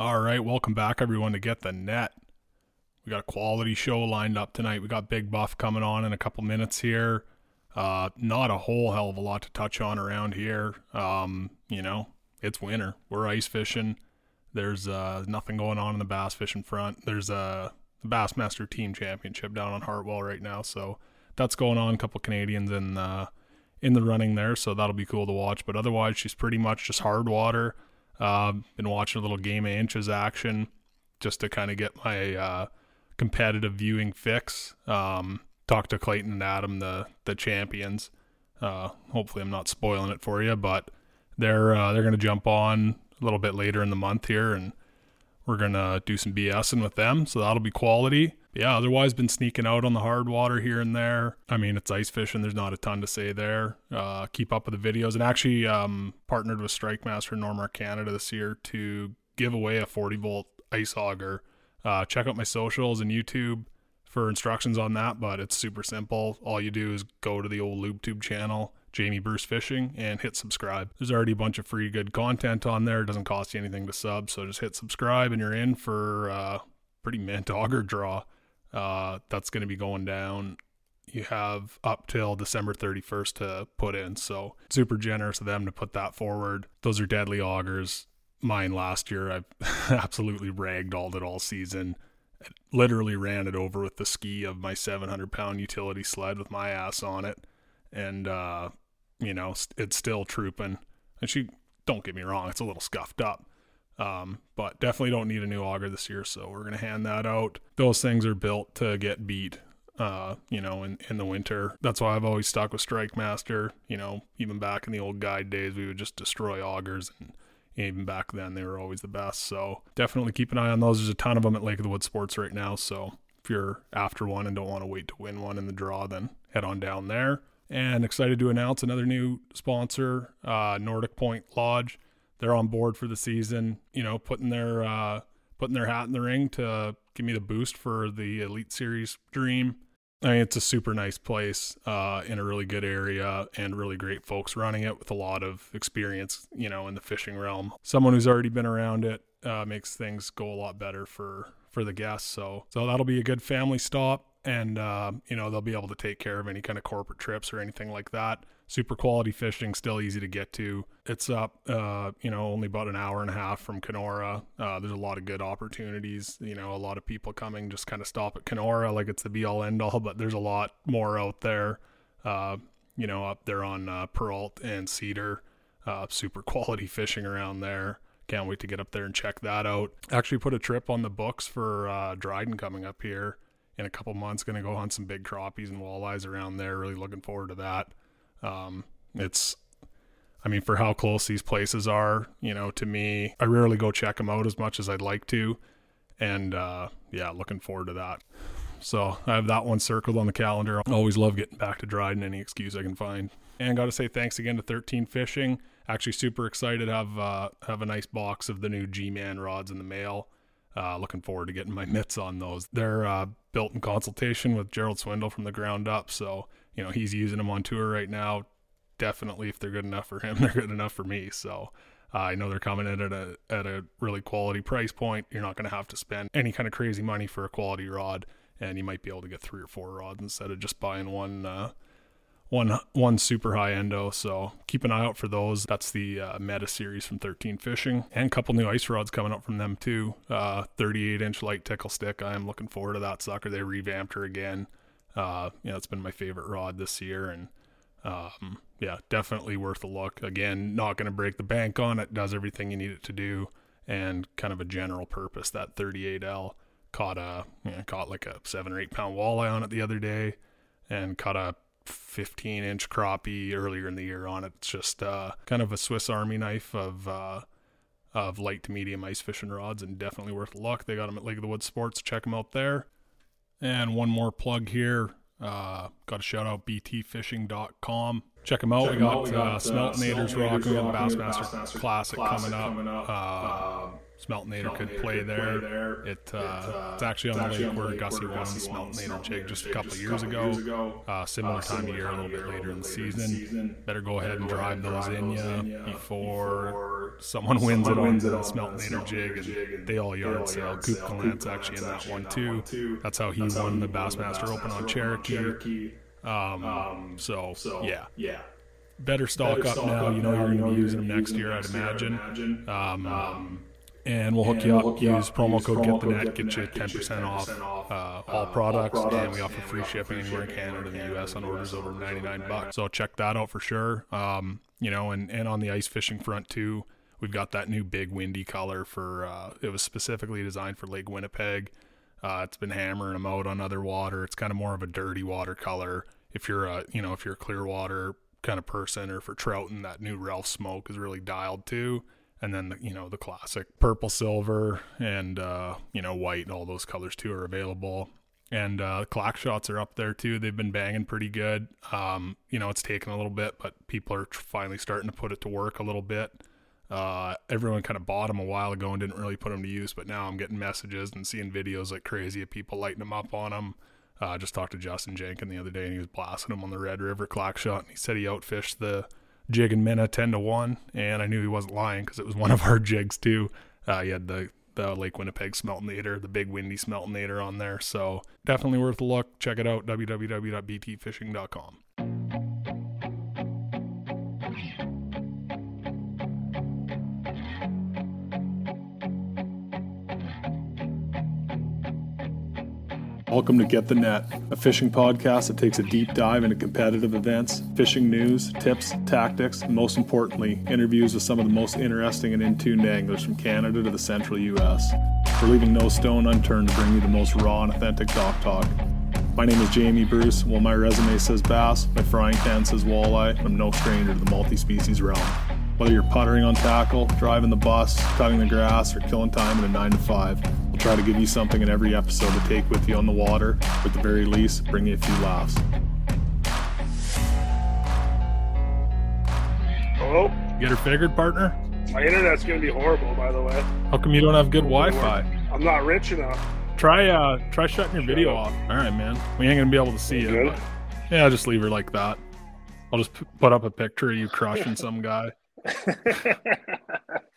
All right, welcome back, everyone, to Get the Net. We got a quality show lined up tonight. We got Big Buff coming on in a couple minutes here. Uh, not a whole hell of a lot to touch on around here. Um, you know, it's winter. We're ice fishing. There's uh, nothing going on in the bass fishing front. There's a the Bassmaster Team Championship down on Hartwell right now, so that's going on. A couple Canadians in uh, in the running there, so that'll be cool to watch. But otherwise, she's pretty much just hard water. Uh, been watching a little game of inches action just to kind of get my uh, competitive viewing fix. Um, talk to Clayton and Adam, the the champions. Uh, hopefully, I'm not spoiling it for you, but they're uh, they're gonna jump on a little bit later in the month here, and we're gonna do some BSing with them. So that'll be quality. Yeah, otherwise been sneaking out on the hard water here and there. I mean, it's ice fishing. There's not a ton to say there. Uh, keep up with the videos, and actually um, partnered with Strike Master Normark Canada this year to give away a 40 volt ice auger. Uh, check out my socials and YouTube for instructions on that, but it's super simple. All you do is go to the old YouTube channel, Jamie Bruce Fishing, and hit subscribe. There's already a bunch of free good content on there. It doesn't cost you anything to sub, so just hit subscribe and you're in for a pretty mint auger draw. Uh, that's going to be going down. You have up till December 31st to put in, so super generous of them to put that forward. Those are deadly augers. Mine last year, I've absolutely ragdolled it all season literally ran it over with the ski of my 700 pound utility sled with my ass on it. And, uh, you know, it's still trooping. And she, don't get me wrong, it's a little scuffed up. Um, but definitely don't need a new auger this year. So we're to hand that out. Those things are built to get beat, uh, you know, in, in the winter. That's why I've always stuck with Strike Master. You know, even back in the old guide days, we would just destroy augers and even back then they were always the best. So definitely keep an eye on those. There's a ton of them at Lake of the Woods Sports right now. So if you're after one and don't want to wait to win one in the draw, then head on down there. And excited to announce another new sponsor, uh, Nordic Point Lodge. They're on board for the season. You know, putting their uh, putting their hat in the ring to give me the boost for the Elite Series dream. I mean, it's a super nice place uh, in a really good area and really great folks running it with a lot of experience, you know, in the fishing realm. Someone who's already been around it uh, makes things go a lot better for for the guests. So so that'll be a good family stop, and uh, you know they'll be able to take care of any kind of corporate trips or anything like that super quality fishing, still easy to get to. It's up, uh, you know, only about an hour and a half from Kenora. Uh, there's a lot of good opportunities. You know, a lot of people coming just kind of stop at Kenora like it's the be all end all, but there's a lot more out there. Uh, you know, up there on uh, Perrault and Cedar, uh, super quality fishing around there. Can't wait to get up there and check that out. Actually, put a trip on the books for uh, Dryden coming up here in a couple months. Going to go hunt some big crappies and walleyes around there. Really looking forward to that. Um, it's, I mean, for how close these places are, you know, to me, I rarely go check them out as much as I'd like to. And uh, yeah, looking forward to that. So I have that one circled on the calendar. I always love getting back to Dryden any excuse I can find. And got to say thanks again to 13 Fishing. Actually, super excited have uh, have a nice box of the new G-Man rods in the mail. Uh, looking forward to getting my mitts on those. They're uh, built in consultation with Gerald Swindle from the ground up, so you know, he's using them on tour right now. Definitely, if they're good enough for him, they're good enough for me. So uh, I know they're coming in at a at a really quality price point. You're not going to have to spend any kind of crazy money for a quality rod, and you might be able to get three or four rods instead of just buying one. Uh, one one super high endo. So keep an eye out for those. That's the uh, Meta series from 13 Fishing, and a couple new ice rods coming up from them too. Uh, 38 inch light tickle stick. I am looking forward to that sucker. They revamped her again. Uh, know, it's been my favorite rod this year, and um, yeah, definitely worth a look. Again, not going to break the bank on it. Does everything you need it to do, and kind of a general purpose. That 38L caught a you know, caught like a seven or eight pound walleye on it the other day, and caught a 15 inch crappie earlier in the year on it. It's just uh, kind of a Swiss Army knife of uh, of light to medium ice fishing rods, and definitely worth a look. They got them at Lake of the Woods Sports. Check them out there. And one more plug here. Uh, got a shout out btfishing.com. Check them out. Check we, got, out. we got uh, Smeltinators rocking with the Bassmaster, Bassmaster Classic, Classic coming up. Uh, uh, Smeltinator could play there. there. It, uh, uh, it's actually on the lake where Gussie won the Smeltinator jig just a couple of years ago. Uh, similar time of year, a little bit later in the season. Better go ahead and drive those in you before someone wins it on the Smeltinator jig, and they all yard sale. Coop Gallant's actually in that one too. That's how he won the Bassmaster Open on Cherokee. Um, so yeah, yeah. better stock up now. You know you're going to be using them next year, I'd imagine. Um, and we'll hook you up. Use promo code Get the Net, get you 10% off uh, all products, and we offer free shipping anywhere in Canada and the U.S. on orders over 99 bucks. So check that out for sure. Um, you know, and and on the ice fishing front too, we've got that new big windy color for. Uh, it was specifically designed for Lake Winnipeg. Uh, it's been hammering them out on other water. It's kind of more of a dirty water color. If you're a, you know, if you're a clear water kind of person, or for trouting, that new Ralph smoke is really dialed too and then the, you know the classic purple silver and uh, you know white and all those colors too are available. And uh, clack shots are up there too. They've been banging pretty good. Um, you know it's taken a little bit but people are finally starting to put it to work a little bit. Uh, everyone kind of bought them a while ago and didn't really put them to use but now i'm getting messages and seeing videos like crazy of people lighting them up on them uh, I just talked to Justin Jenkin the other day and he was blasting them on the Red River clack shot and he said he outfished the jig and Minna 10 to 1 and I knew he wasn't lying because it was one of our jigs too. Uh, he had the the Lake Winnipeg Smeltinator, the big windy Smeltinator on there. So definitely worth a look. Check it out www.btfishing.com. Welcome to Get the Net, a fishing podcast that takes a deep dive into competitive events, fishing news, tips, tactics, and most importantly, interviews with some of the most interesting and in tuned anglers from Canada to the central U.S. We're leaving no stone unturned to bring you the most raw and authentic dock talk. My name is Jamie Bruce. While my resume says bass, my frying pan says walleye, I'm no stranger to the multi species realm. Whether you're puttering on tackle, driving the bus, cutting the grass, or killing time in a 9 to 5, we'll try to give you something in every episode to take with you on the water, or at the very least, bring you a few laughs. Hello? Get her figured, partner? My internet's gonna be horrible, by the way. How come you don't have good Wi Fi? I'm not rich enough. Try uh try shutting your video off. All right, man. We ain't gonna be able to see you. But yeah, just leave her like that. I'll just put up a picture of you crushing some guy.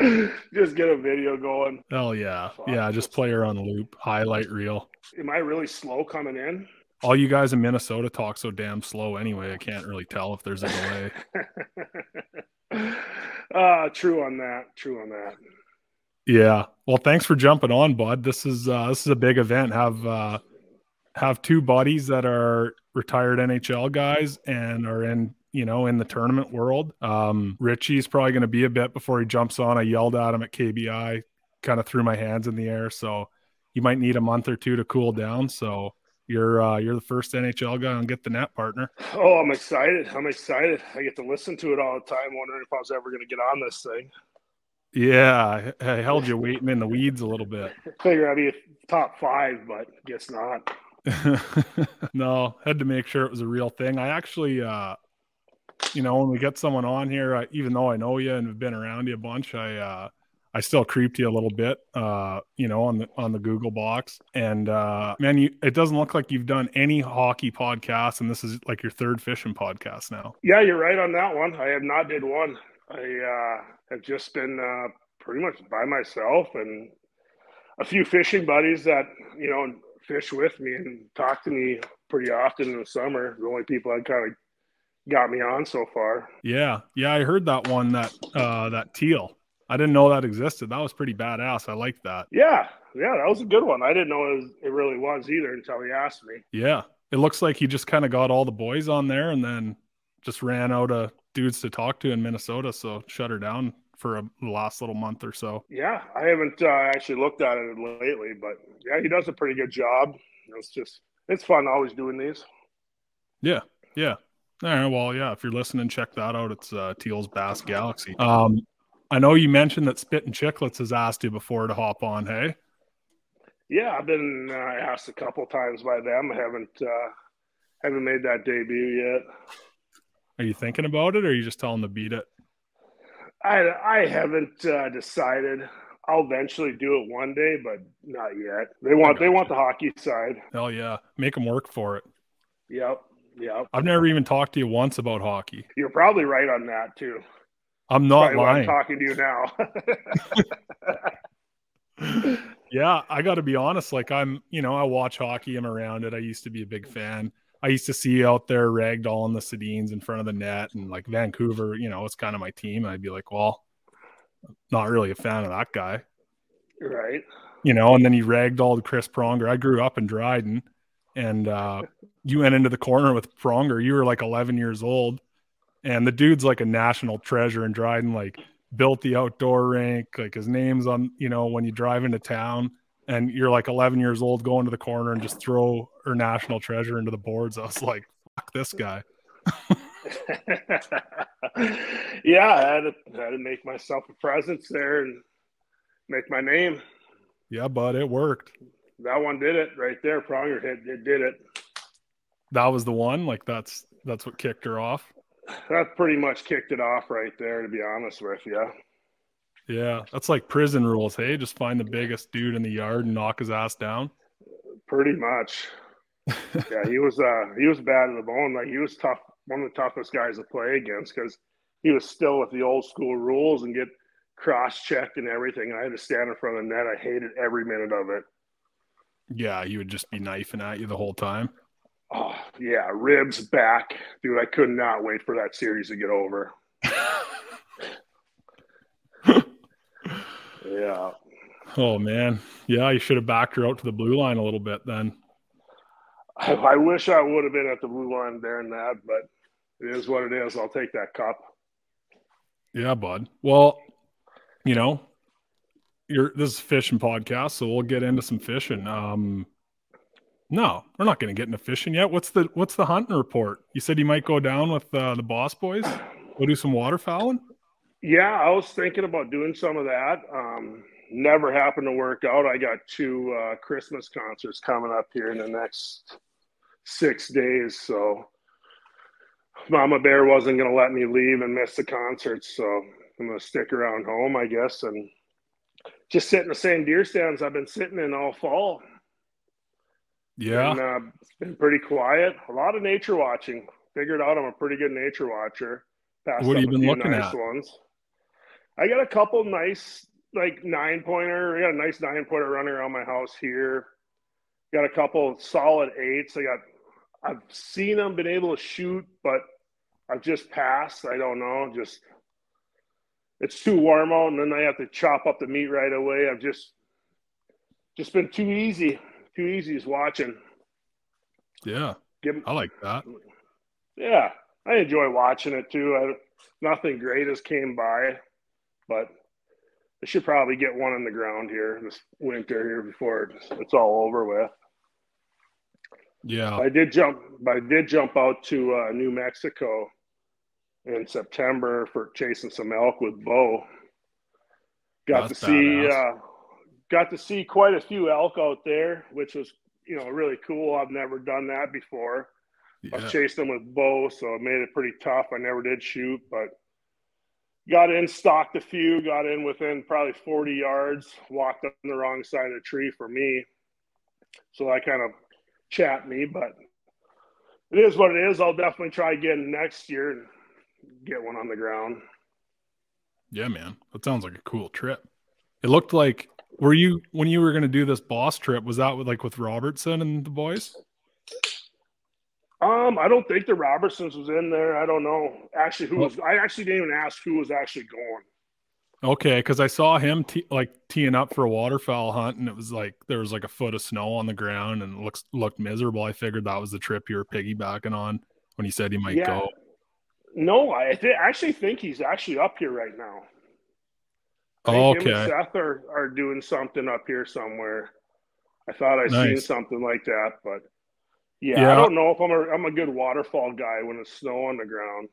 just get a video going. Hell yeah. Yeah, just play her on loop, highlight reel. Am I really slow coming in? All you guys in Minnesota talk so damn slow anyway. I can't really tell if there's a delay. uh true on that. True on that. Yeah. Well, thanks for jumping on, bud. This is uh this is a big event. Have uh have two buddies that are retired NHL guys and are in, you know, in the tournament world. Um Richie's probably going to be a bit before he jumps on. I yelled at him at KBI, kind of threw my hands in the air, so you might need a month or two to cool down. So you're uh you're the first NHL guy on get the net partner. Oh, I'm excited. I'm excited. I get to listen to it all the time, wondering if I was ever gonna get on this thing. Yeah, I I held you waiting in the weeds a little bit. Figure I'd be top five, but guess not. no, had to make sure it was a real thing. I actually, uh, you know, when we get someone on here, I, even though I know you and have been around you a bunch, I, uh, I still creeped you a little bit, uh, you know, on the on the Google box. And uh, man, you it doesn't look like you've done any hockey podcasts, and this is like your third fishing podcast now. Yeah, you're right on that one. I have not did one. I uh, have just been uh, pretty much by myself and a few fishing buddies that you know fish with me and talk to me pretty often in the summer. The only people I kind of got me on so far. Yeah, yeah, I heard that one that uh, that teal. I didn't know that existed. That was pretty badass. I like that. Yeah, yeah, that was a good one. I didn't know it, was, it really was either until he asked me. Yeah, it looks like he just kind of got all the boys on there and then just ran out of dudes to talk to in Minnesota. So shut her down for a last little month or so. Yeah, I haven't uh, actually looked at it lately, but yeah, he does a pretty good job. It's just it's fun always doing these. Yeah, yeah. All right. Well, yeah. If you're listening, check that out. It's uh, Teal's Bass Galaxy. Um, I know you mentioned that Spit and Chicklets has asked you before to hop on. Hey. Yeah, I've been uh, asked a couple times by them. I haven't uh, haven't made that debut yet. Are you thinking about it, or are you just telling them to beat it? I I haven't uh, decided. I'll eventually do it one day, but not yet. They want they want the hockey side. Hell yeah, make them work for it. Yep, yep. I've never even talked to you once about hockey. You're probably right on that too. I'm not Probably why I'm lying. talking to you now. yeah, I got to be honest. Like I'm, you know, I watch hockey. I'm around it. I used to be a big fan. I used to see you out there ragged all in the Sedins in front of the net, and like Vancouver, you know, it's kind of my team. I'd be like, well, not really a fan of that guy, right. you know. And then he ragged all the Chris Pronger. I grew up in Dryden, and uh, you went into the corner with Pronger. You were like 11 years old, and the dude's like a national treasure in Dryden. Like built the outdoor rink. Like his name's on, you know, when you drive into town and you're like 11 years old, going to the corner and just throw her national treasure into the boards. I was like, fuck this guy. yeah, I had, to, I had to make myself a presence there and make my name. Yeah, but it worked. That one did it right there. Pronger hit it did it. That was the one. Like that's that's what kicked her off. That pretty much kicked it off right there. To be honest with you. Yeah, that's like prison rules. Hey, just find the biggest dude in the yard and knock his ass down. Pretty much. yeah, he was uh he was bad in the bone. Like he was tough, one of the toughest guys to play against because he was still with the old school rules and get cross checked and everything. I had to stand in front of the net. I hated every minute of it. Yeah, he would just be knifing at you the whole time. Oh yeah, ribs back, dude. I could not wait for that series to get over. yeah. Oh man, yeah, you should have backed her out to the blue line a little bit then. I, I wish I would have been at the blue line there and that, but it is what it is. I'll take that cup. Yeah, bud. Well, you know, you're this is fishing podcast, so we'll get into some fishing. Um no, we're not going to get into fishing yet. What's the what's the hunting report? You said you might go down with uh, the boss boys. Go do some waterfowling. Yeah, I was thinking about doing some of that. Um, never happened to work out. I got two uh, Christmas concerts coming up here in the next six days, so Mama Bear wasn't going to let me leave and miss the concerts, so I'm going to stick around home, I guess, and just sit in the same deer stands I've been sitting in all fall. Yeah, and, uh, it's been pretty quiet. A lot of nature watching. Figured out I'm a pretty good nature watcher. Passed what have you been looking nice at? Ones. I got a couple nice like nine pointer. I got a nice nine pointer running around my house here. Got a couple solid eights. I got. I've seen them, been able to shoot, but I've just passed. I don't know. Just it's too warm out, and then I have to chop up the meat right away. I've just just been too easy. Too easy is watching. Yeah, Give, I like that. Yeah, I enjoy watching it too. I, nothing great has came by, but I should probably get one on the ground here this winter here before it's, it's all over with. Yeah, I did jump. I did jump out to uh, New Mexico in September for chasing some elk with Bo. Got That's to see uh, got to see quite a few elk out there, which was you know really cool. I've never done that before. Yeah. I've chased them with bow, so it made it pretty tough. I never did shoot, but got in, stalked a few, got in within probably 40 yards, walked on the wrong side of the tree for me. So that kind of chapped me, but it is what it is. I'll definitely try again next year and get one on the ground. Yeah, man. That sounds like a cool trip. It looked like were you when you were going to do this boss trip was that with like with Robertson and the boys? Um, I don't think the Robertsons was in there. I don't know. Actually, who was? I actually didn't even ask who was actually going. Okay, because I saw him te- like teeing up for a waterfowl hunt, and it was like there was like a foot of snow on the ground, and it looks looked miserable. I figured that was the trip you were piggybacking on when he said he might yeah. go. No, I th- actually think he's actually up here right now. Oh, okay. Seth are, are doing something up here somewhere. I thought I nice. seen something like that, but yeah, yeah, I don't know if I'm a I'm a good waterfall guy when it's snow on the ground.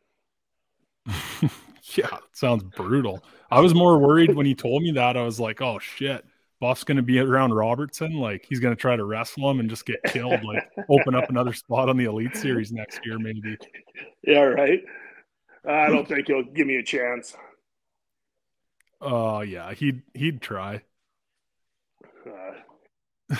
yeah, sounds brutal. I was more worried when he told me that. I was like, oh shit, Buff's gonna be around Robertson. Like he's gonna try to wrestle him and just get killed. Like open up another spot on the Elite Series next year, maybe. Yeah, right. I don't think he'll give me a chance. Oh yeah, he'd he'd try. Uh,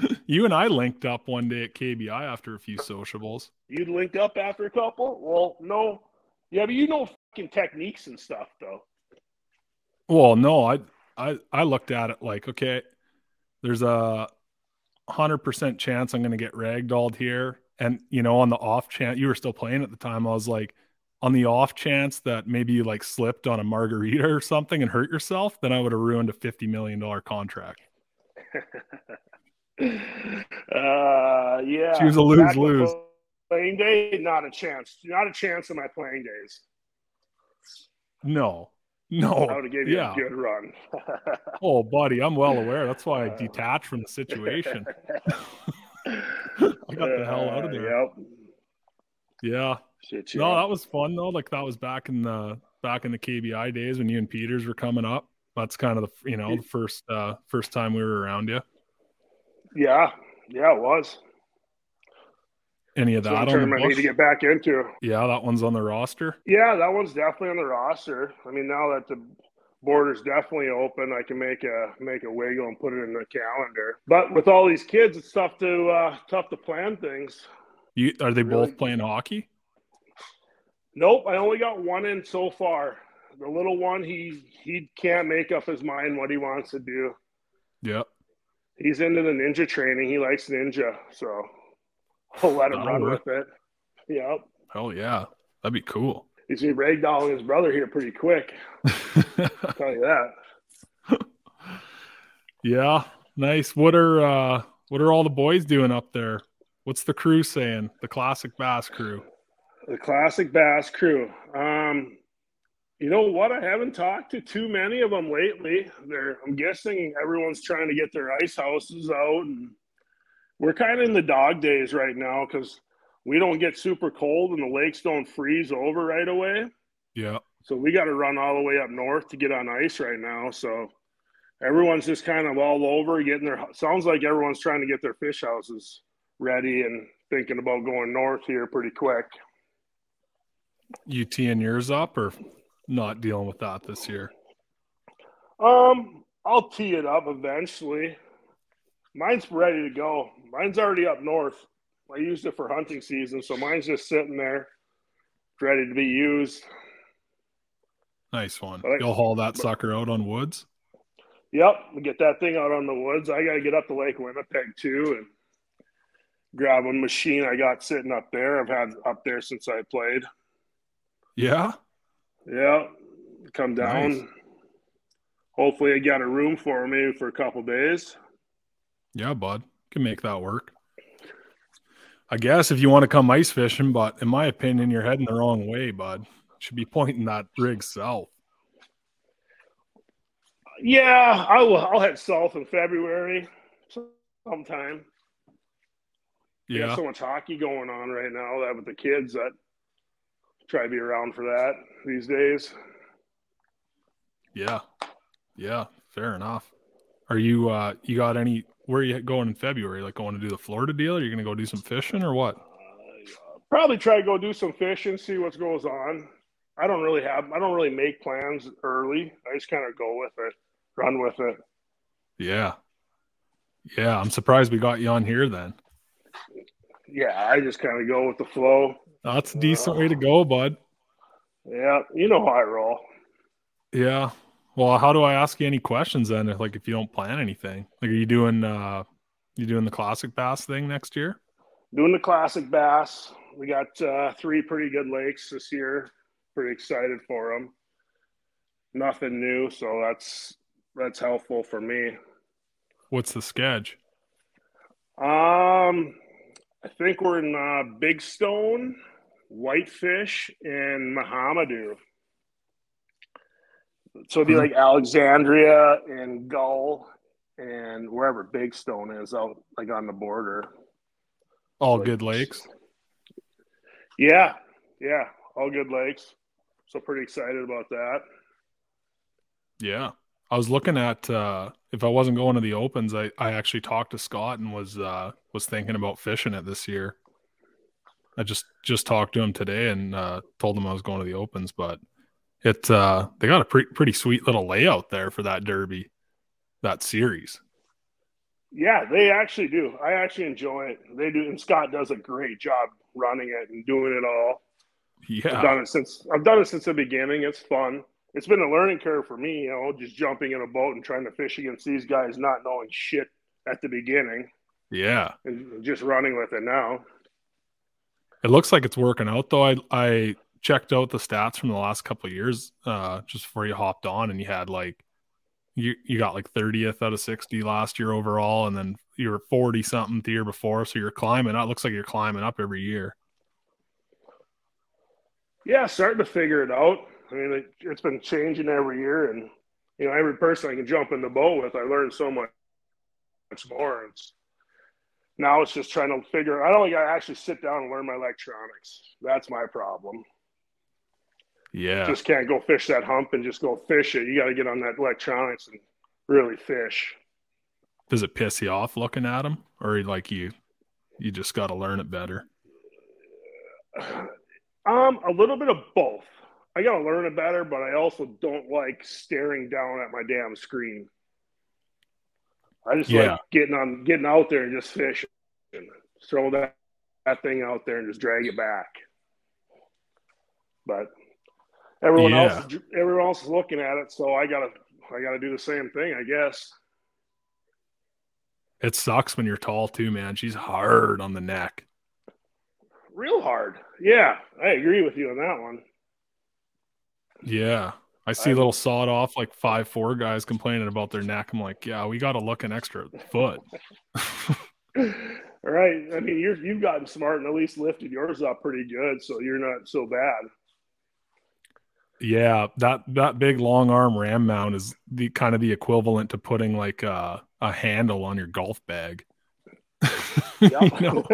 you and I linked up one day at KBI after a few sociables. You'd linked up after a couple? Well, no. Yeah, but you know techniques and stuff, though. Well, no, I I I looked at it like, okay, there's a hundred percent chance I'm going to get ragdolled here, and you know, on the off chance you were still playing at the time, I was like, on the off chance that maybe you like slipped on a margarita or something and hurt yourself, then I would have ruined a fifty million dollar contract. uh, yeah, She was a lose lose. Playing day, not a chance. Not a chance in my playing days. No, no, I would have gave you yeah. a good run. Oh, buddy, I'm well aware. That's why I detached from the situation. I got the hell out of Uh, there. Yep. Yeah. Shit, No, that was fun though. Like that was back in the back in the KBI days when you and Peters were coming up. That's kind of the you know the first uh first time we were around you. yeah, yeah, it was. Any of that a on I need to get back into. Yeah, that one's on the roster. Yeah, that one's definitely on the roster. I mean, now that the border's definitely open, I can make a make a wiggle and put it in the calendar. But with all these kids, it's tough to uh, tough to plan things. You are they Really? both playing hockey? Nope, I only got one in so far. The little one, he he can't make up his mind what he wants to do. Yep. He's into the ninja training. He likes ninja, so I'll let him That'll run work. with it. Yep. Hell yeah. That'd be cool. He's gonna be ragdolling his brother here pretty quick. I'll tell you that. yeah. Nice. What are uh what are all the boys doing up there? What's the crew saying? The classic bass crew. The classic bass crew. Um, you know what? I haven't talked to too many of them lately. They're, I'm guessing everyone's trying to get their ice houses out, and we're kind of in the dog days right now because we don't get super cold and the lakes don't freeze over right away. Yeah. So we got to run all the way up north to get on ice right now. So everyone's just kind of all over getting their. Sounds like everyone's trying to get their fish houses ready and thinking about going north here pretty quick. You teeing yours up or not dealing with that this year? Um, I'll tee it up eventually. Mine's ready to go. Mine's already up north. I used it for hunting season, so mine's just sitting there, ready to be used. Nice one. You'll haul that sucker out on woods. Yep, get that thing out on the woods. I got to get up to Lake Winnipeg too and grab a machine I got sitting up there. I've had up there since I played. Yeah. Yeah, come down. Nice. Hopefully, I got a room for me for a couple days. Yeah, bud. Can make that work. I guess if you want to come ice fishing, but in my opinion, you're heading the wrong way, bud. Should be pointing that rig south. Yeah, I will. I'll head south in February sometime. Yeah. so much hockey going on right now that with the kids that try to be around for that these days. Yeah. Yeah. Fair enough. Are you uh you got any where are you going in February? Like going to do the Florida deal? Are you gonna go do some fishing or what? Probably try to go do some fishing, see what goes on. I don't really have. I don't really make plans early. I just kind of go with it, run with it. Yeah. Yeah. I'm surprised we got you on here then. Yeah, I just kind of go with the flow. That's a decent way to go, bud. Yeah, you know how I roll. Yeah. Well, how do I ask you any questions then? If, like if you don't plan anything, like are you doing uh you doing the classic bass thing next year? Doing the classic bass. We got uh, three pretty good lakes this year. Pretty excited for them. Nothing new, so that's that's helpful for me. What's the sketch? Um, I think we're in uh, Big Stone, Whitefish, and Mahamadou. So it'd be like Alexandria and Gull and wherever Big Stone is out like on the border. All Like- good lakes. Yeah, yeah, all good lakes. So pretty excited about that. Yeah. I was looking at uh if I wasn't going to the opens, I, I actually talked to Scott and was uh was thinking about fishing it this year. I just just talked to him today and uh told him I was going to the opens, but it uh they got a pretty pretty sweet little layout there for that derby, that series. Yeah, they actually do. I actually enjoy it. They do, and Scott does a great job running it and doing it all. Yeah. I've done it since I've done it since the beginning. It's fun. It's been a learning curve for me, you know, just jumping in a boat and trying to fish against these guys, not knowing shit at the beginning. Yeah. And just running with it now. It looks like it's working out though. I I checked out the stats from the last couple of years, uh, just before you hopped on and you had like you you got like 30th out of 60 last year overall, and then you were 40 something the year before. So you're climbing. It looks like you're climbing up every year. Yeah, starting to figure it out. I mean, it, it's been changing every year, and you know, every person I can jump in the boat with, I learn so much, much more. It's, now it's just trying to figure. I don't think I actually sit down and learn my electronics. That's my problem. Yeah, just can't go fish that hump and just go fish it. You got to get on that electronics and really fish. Does it piss you off looking at them, or like you, you just got to learn it better? Um, a little bit of both. I got to learn it better, but I also don't like staring down at my damn screen. I just yeah. like getting on, getting out there and just fish, and throw that that thing out there and just drag it back. But everyone yeah. else, everyone else is looking at it, so I gotta, I gotta do the same thing, I guess. It sucks when you're tall too, man. She's hard on the neck. Real hard. Yeah, I agree with you on that one. Yeah. I see I, little sawed off like five four guys complaining about their neck. I'm like, yeah, we got to look an extra foot. right. I mean, you're you've gotten smart and at least lifted yours up pretty good, so you're not so bad. Yeah, that that big long arm ram mount is the kind of the equivalent to putting like a, a handle on your golf bag. you know,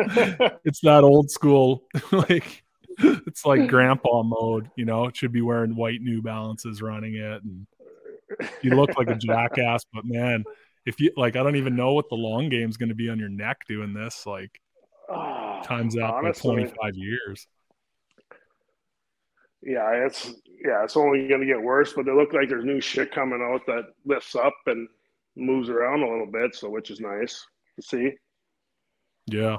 it's that old school like it's like grandpa mode, you know, it should be wearing white new balances running it and you look like a jackass, but man, if you like I don't even know what the long game is going to be on your neck doing this like oh, times out by 25 years. Yeah, it's yeah, it's only going to get worse, but they look like there's new shit coming out that lifts up and moves around a little bit, so which is nice to see. Yeah.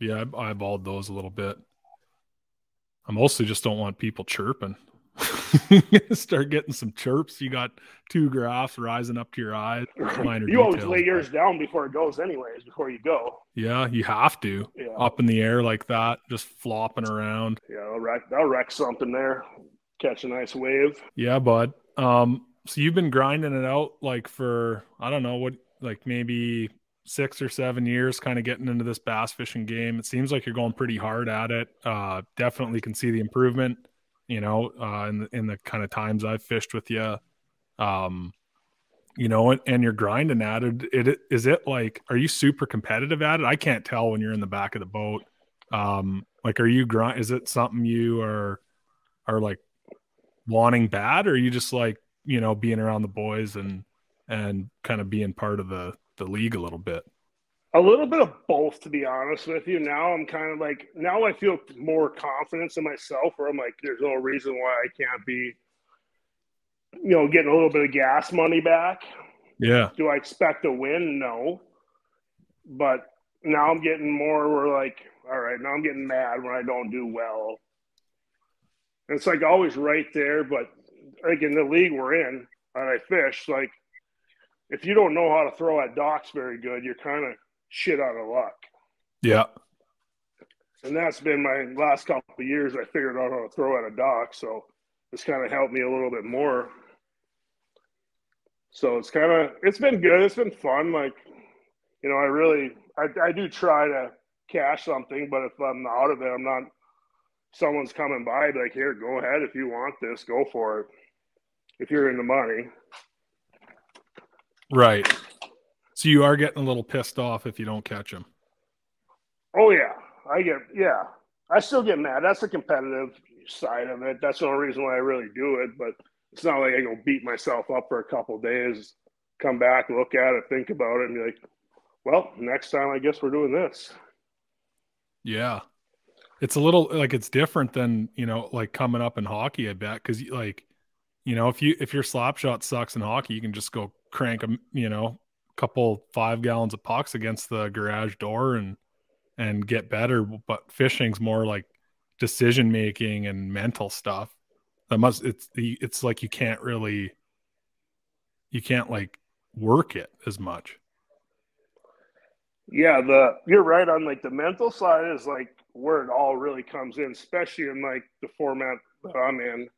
Yeah, I eyeballed those a little bit. I mostly just don't want people chirping. Start getting some chirps. You got two graphs rising up to your eyes. you always lay yours down before it goes, anyways, before you go. Yeah, you have to. Yeah. Up in the air like that, just flopping around. Yeah, I'll wreck, I'll wreck something there. Catch a nice wave. Yeah, bud. Um, so you've been grinding it out like for I don't know what, like maybe six or seven years kind of getting into this bass fishing game. It seems like you're going pretty hard at it. Uh, definitely can see the improvement, you know, uh, in the, in the kind of times I've fished with you. Um, you know, and, and you're grinding at it. it. Is it like, are you super competitive at it? I can't tell when you're in the back of the boat. Um, like, are you grind? Is it something you are, are like wanting bad, or are you just like, you know, being around the boys and, and kind of being part of the, the league a little bit? A little bit of both, to be honest with you. Now I'm kind of like now I feel more confidence in myself, where I'm like, there's no reason why I can't be, you know, getting a little bit of gas money back. Yeah. Do I expect a win? No. But now I'm getting more. We're like, all right, now I'm getting mad when I don't do well. And it's like always right there, but like in the league we're in, and I fish, like if you don't know how to throw at docks very good, you're kind of shit out of luck. Yeah. And that's been my last couple of years. I figured out how to throw at a dock, so it's kind of helped me a little bit more. So it's kind of it's been good. It's been fun. Like, you know, I really I, I do try to cash something, but if I'm out of it, I'm not. Someone's coming by, like, here, go ahead if you want this, go for it. If you're in the money. Right. So you are getting a little pissed off if you don't catch him. Oh yeah, I get yeah. I still get mad. That's the competitive side of it. That's the only reason why I really do it. But it's not like I go beat myself up for a couple days, come back, look at it, think about it, and be like, "Well, next time I guess we're doing this." Yeah, it's a little like it's different than you know like coming up in hockey. I bet because like you know if you if your slap shot sucks in hockey, you can just go crank a you know couple five gallons of pucks against the garage door and and get better. But fishing's more like decision making and mental stuff. That must it's it's like you can't really you can't like work it as much. Yeah, the you're right on like the mental side is like where it all really comes in, especially in like the format that I'm in,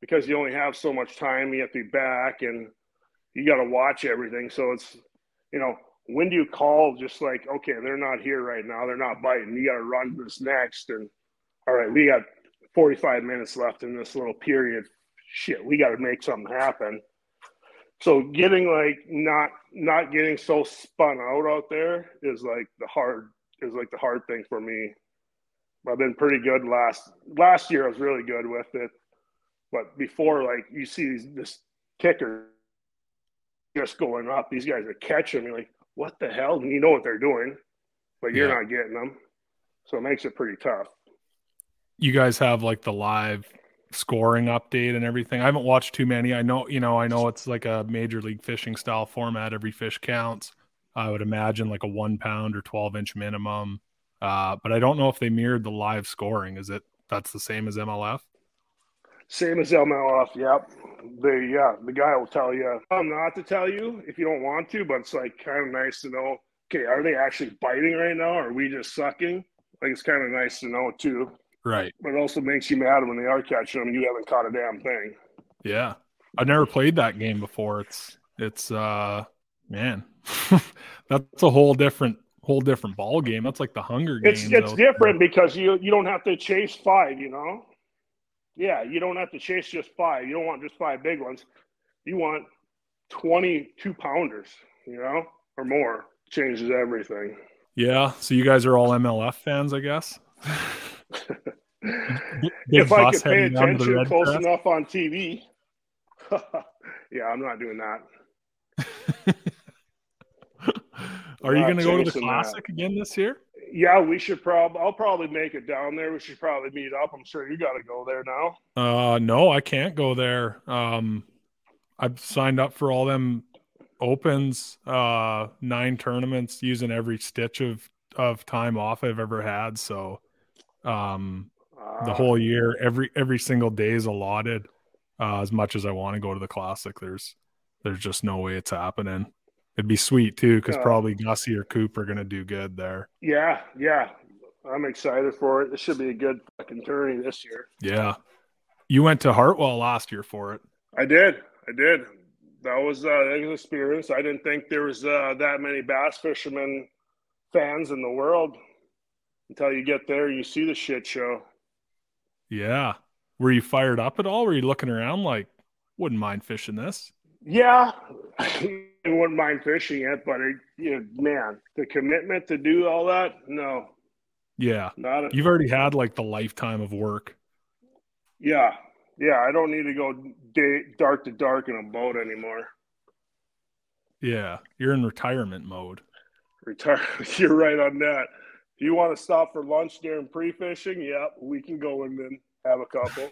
because you only have so much time. You have to be back, and you got to watch everything. So it's you know when do you call just like okay they're not here right now. They're not biting. You got to run this next. And all right we got 45 minutes left in this little period. Shit we got to make something happen. So getting like not not getting so spun out out there is like the hard is like the hard thing for me. I've been pretty good last last year i was really good with it. But before like you see these this kicker just going up these guys are catching me like what the hell and you know what they're doing but you're yeah. not getting them so it makes it pretty tough you guys have like the live scoring update and everything. I haven't watched too many. I know, you know, I know it's like a major league fishing style format. Every fish counts. I would imagine like a one pound or 12 inch minimum. Uh, but I don't know if they mirrored the live scoring. Is it that's the same as MLF? Same as MLF. Yep. The yeah, the guy will tell you. I'm not to tell you if you don't want to, but it's like kind of nice to know. Okay, are they actually biting right now? Or are we just sucking? Like it's kind of nice to know too. Right. But it also makes you mad when they are catching them and you haven't caught a damn thing. Yeah. I've never played that game before. It's it's uh man. that's a whole different whole different ball game. That's like the Hunger Games. It's it's though. different because you you don't have to chase five, you know? Yeah, you don't have to chase just five. You don't want just five big ones. You want 22 pounders, you know, or more. Changes everything. Yeah. So you guys are all MLF fans, I guess? if I could pay attention close press. enough on TV. yeah, I'm not doing that. Are you going to go to the classic that. again this year? Yeah, we should probably. I'll probably make it down there. We should probably meet up. I'm sure you got to go there now. Uh, no, I can't go there. Um, I've signed up for all them opens, uh, nine tournaments, using every stitch of of time off I've ever had. So, um, the whole year. Every every single day is allotted. Uh, as much as I want to go to the classic, there's there's just no way it's happening. It'd be sweet too, because uh, probably Gussie or Coop are gonna do good there. Yeah, yeah. I'm excited for it. This should be a good fucking tourney this year. Yeah. You went to Hartwell last year for it. I did. I did. That was uh an experience. I didn't think there was uh, that many bass fishermen fans in the world until you get there you see the shit show. Yeah. Were you fired up at all? Were you looking around like, wouldn't mind fishing this? Yeah, I wouldn't mind fishing it, but it, you know, man, the commitment to do all that, no. Yeah, not a, you've already had like the lifetime of work. Yeah, yeah, I don't need to go day, dark to dark in a boat anymore. Yeah, you're in retirement mode. Retire. You're right on that you want to stop for lunch during pre-fishing? Yep, we can go and then have a couple.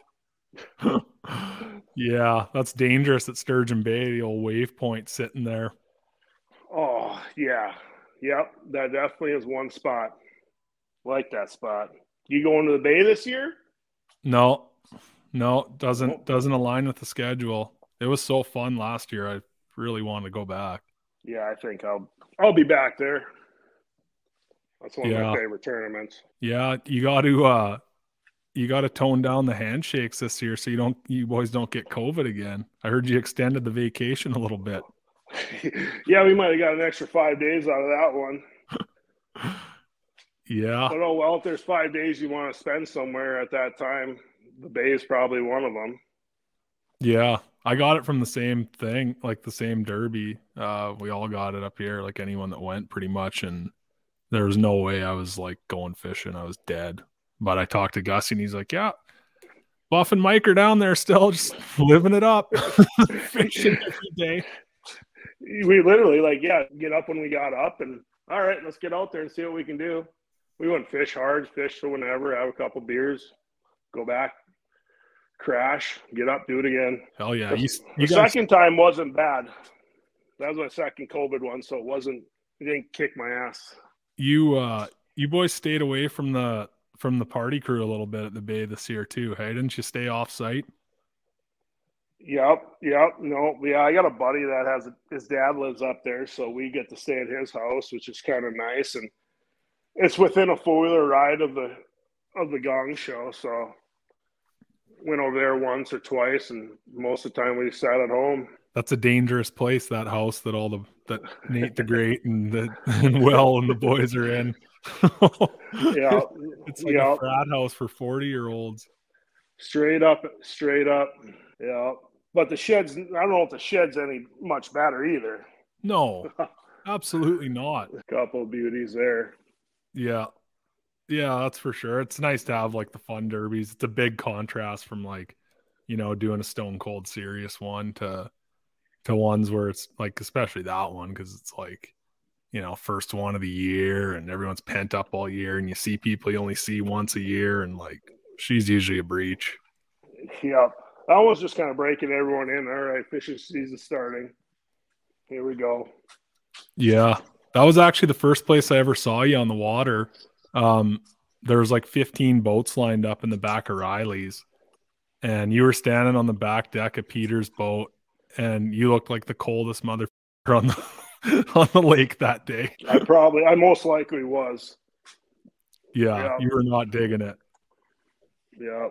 Yeah, that's dangerous at Sturgeon Bay, the old wave point sitting there. Oh, yeah. Yep, that definitely is one spot. Like that spot. You going to the bay this year? No. No, doesn't oh. doesn't align with the schedule. It was so fun last year. I really want to go back. Yeah, I think I'll I'll be back there. That's one yeah. of my favorite tournaments. Yeah, you got to uh you got to tone down the handshakes this year so you don't you boys don't get COVID again. I heard you extended the vacation a little bit. yeah, we might have got an extra five days out of that one. yeah. But oh well, if there's five days you want to spend somewhere at that time, the Bay is probably one of them. Yeah, I got it from the same thing, like the same derby. Uh, we all got it up here, like anyone that went, pretty much, and there was no way I was like going fishing. I was dead. But I talked to Gus and he's like, Yeah, Buff and Mike are down there still just living it up. fishing every day. We literally like, yeah, get up when we got up and all right, let's get out there and see what we can do. We went fish hard, fish for whenever, have a couple beers, go back, crash, get up, do it again. Hell yeah. The, you, you the guys... second time wasn't bad. That was my second COVID one, so it wasn't it didn't kick my ass you uh you boys stayed away from the from the party crew a little bit at the bay this year too. Hey, didn't you stay off site? Yep, yep. No, yeah, I got a buddy that has his dad lives up there, so we get to stay at his house, which is kind of nice, and it's within a four wheeler ride of the of the Gong Show. So went over there once or twice, and most of the time we sat at home. That's a dangerous place. That house that all the that Nate the Great and the and Will and the boys are in. yeah, it's like yeah. a frat house for forty year olds. Straight up, straight up. Yeah, but the sheds. I don't know if the sheds any much better either. No, absolutely not. A couple of beauties there. Yeah, yeah, that's for sure. It's nice to have like the fun derbies. It's a big contrast from like, you know, doing a stone cold serious one to to ones where it's like especially that one because it's like, you know, first one of the year and everyone's pent up all year and you see people you only see once a year and like she's usually a breach. Yep. I was just kind of breaking everyone in. All right, fishing season starting. Here we go. Yeah. That was actually the first place I ever saw you on the water um, there was like 15 boats lined up in the back of Riley's, and you were standing on the back deck of Peter's boat, and you looked like the coldest mother on the on the lake that day. I probably, I most likely was. Yeah, yeah. you were not digging it. Yeah,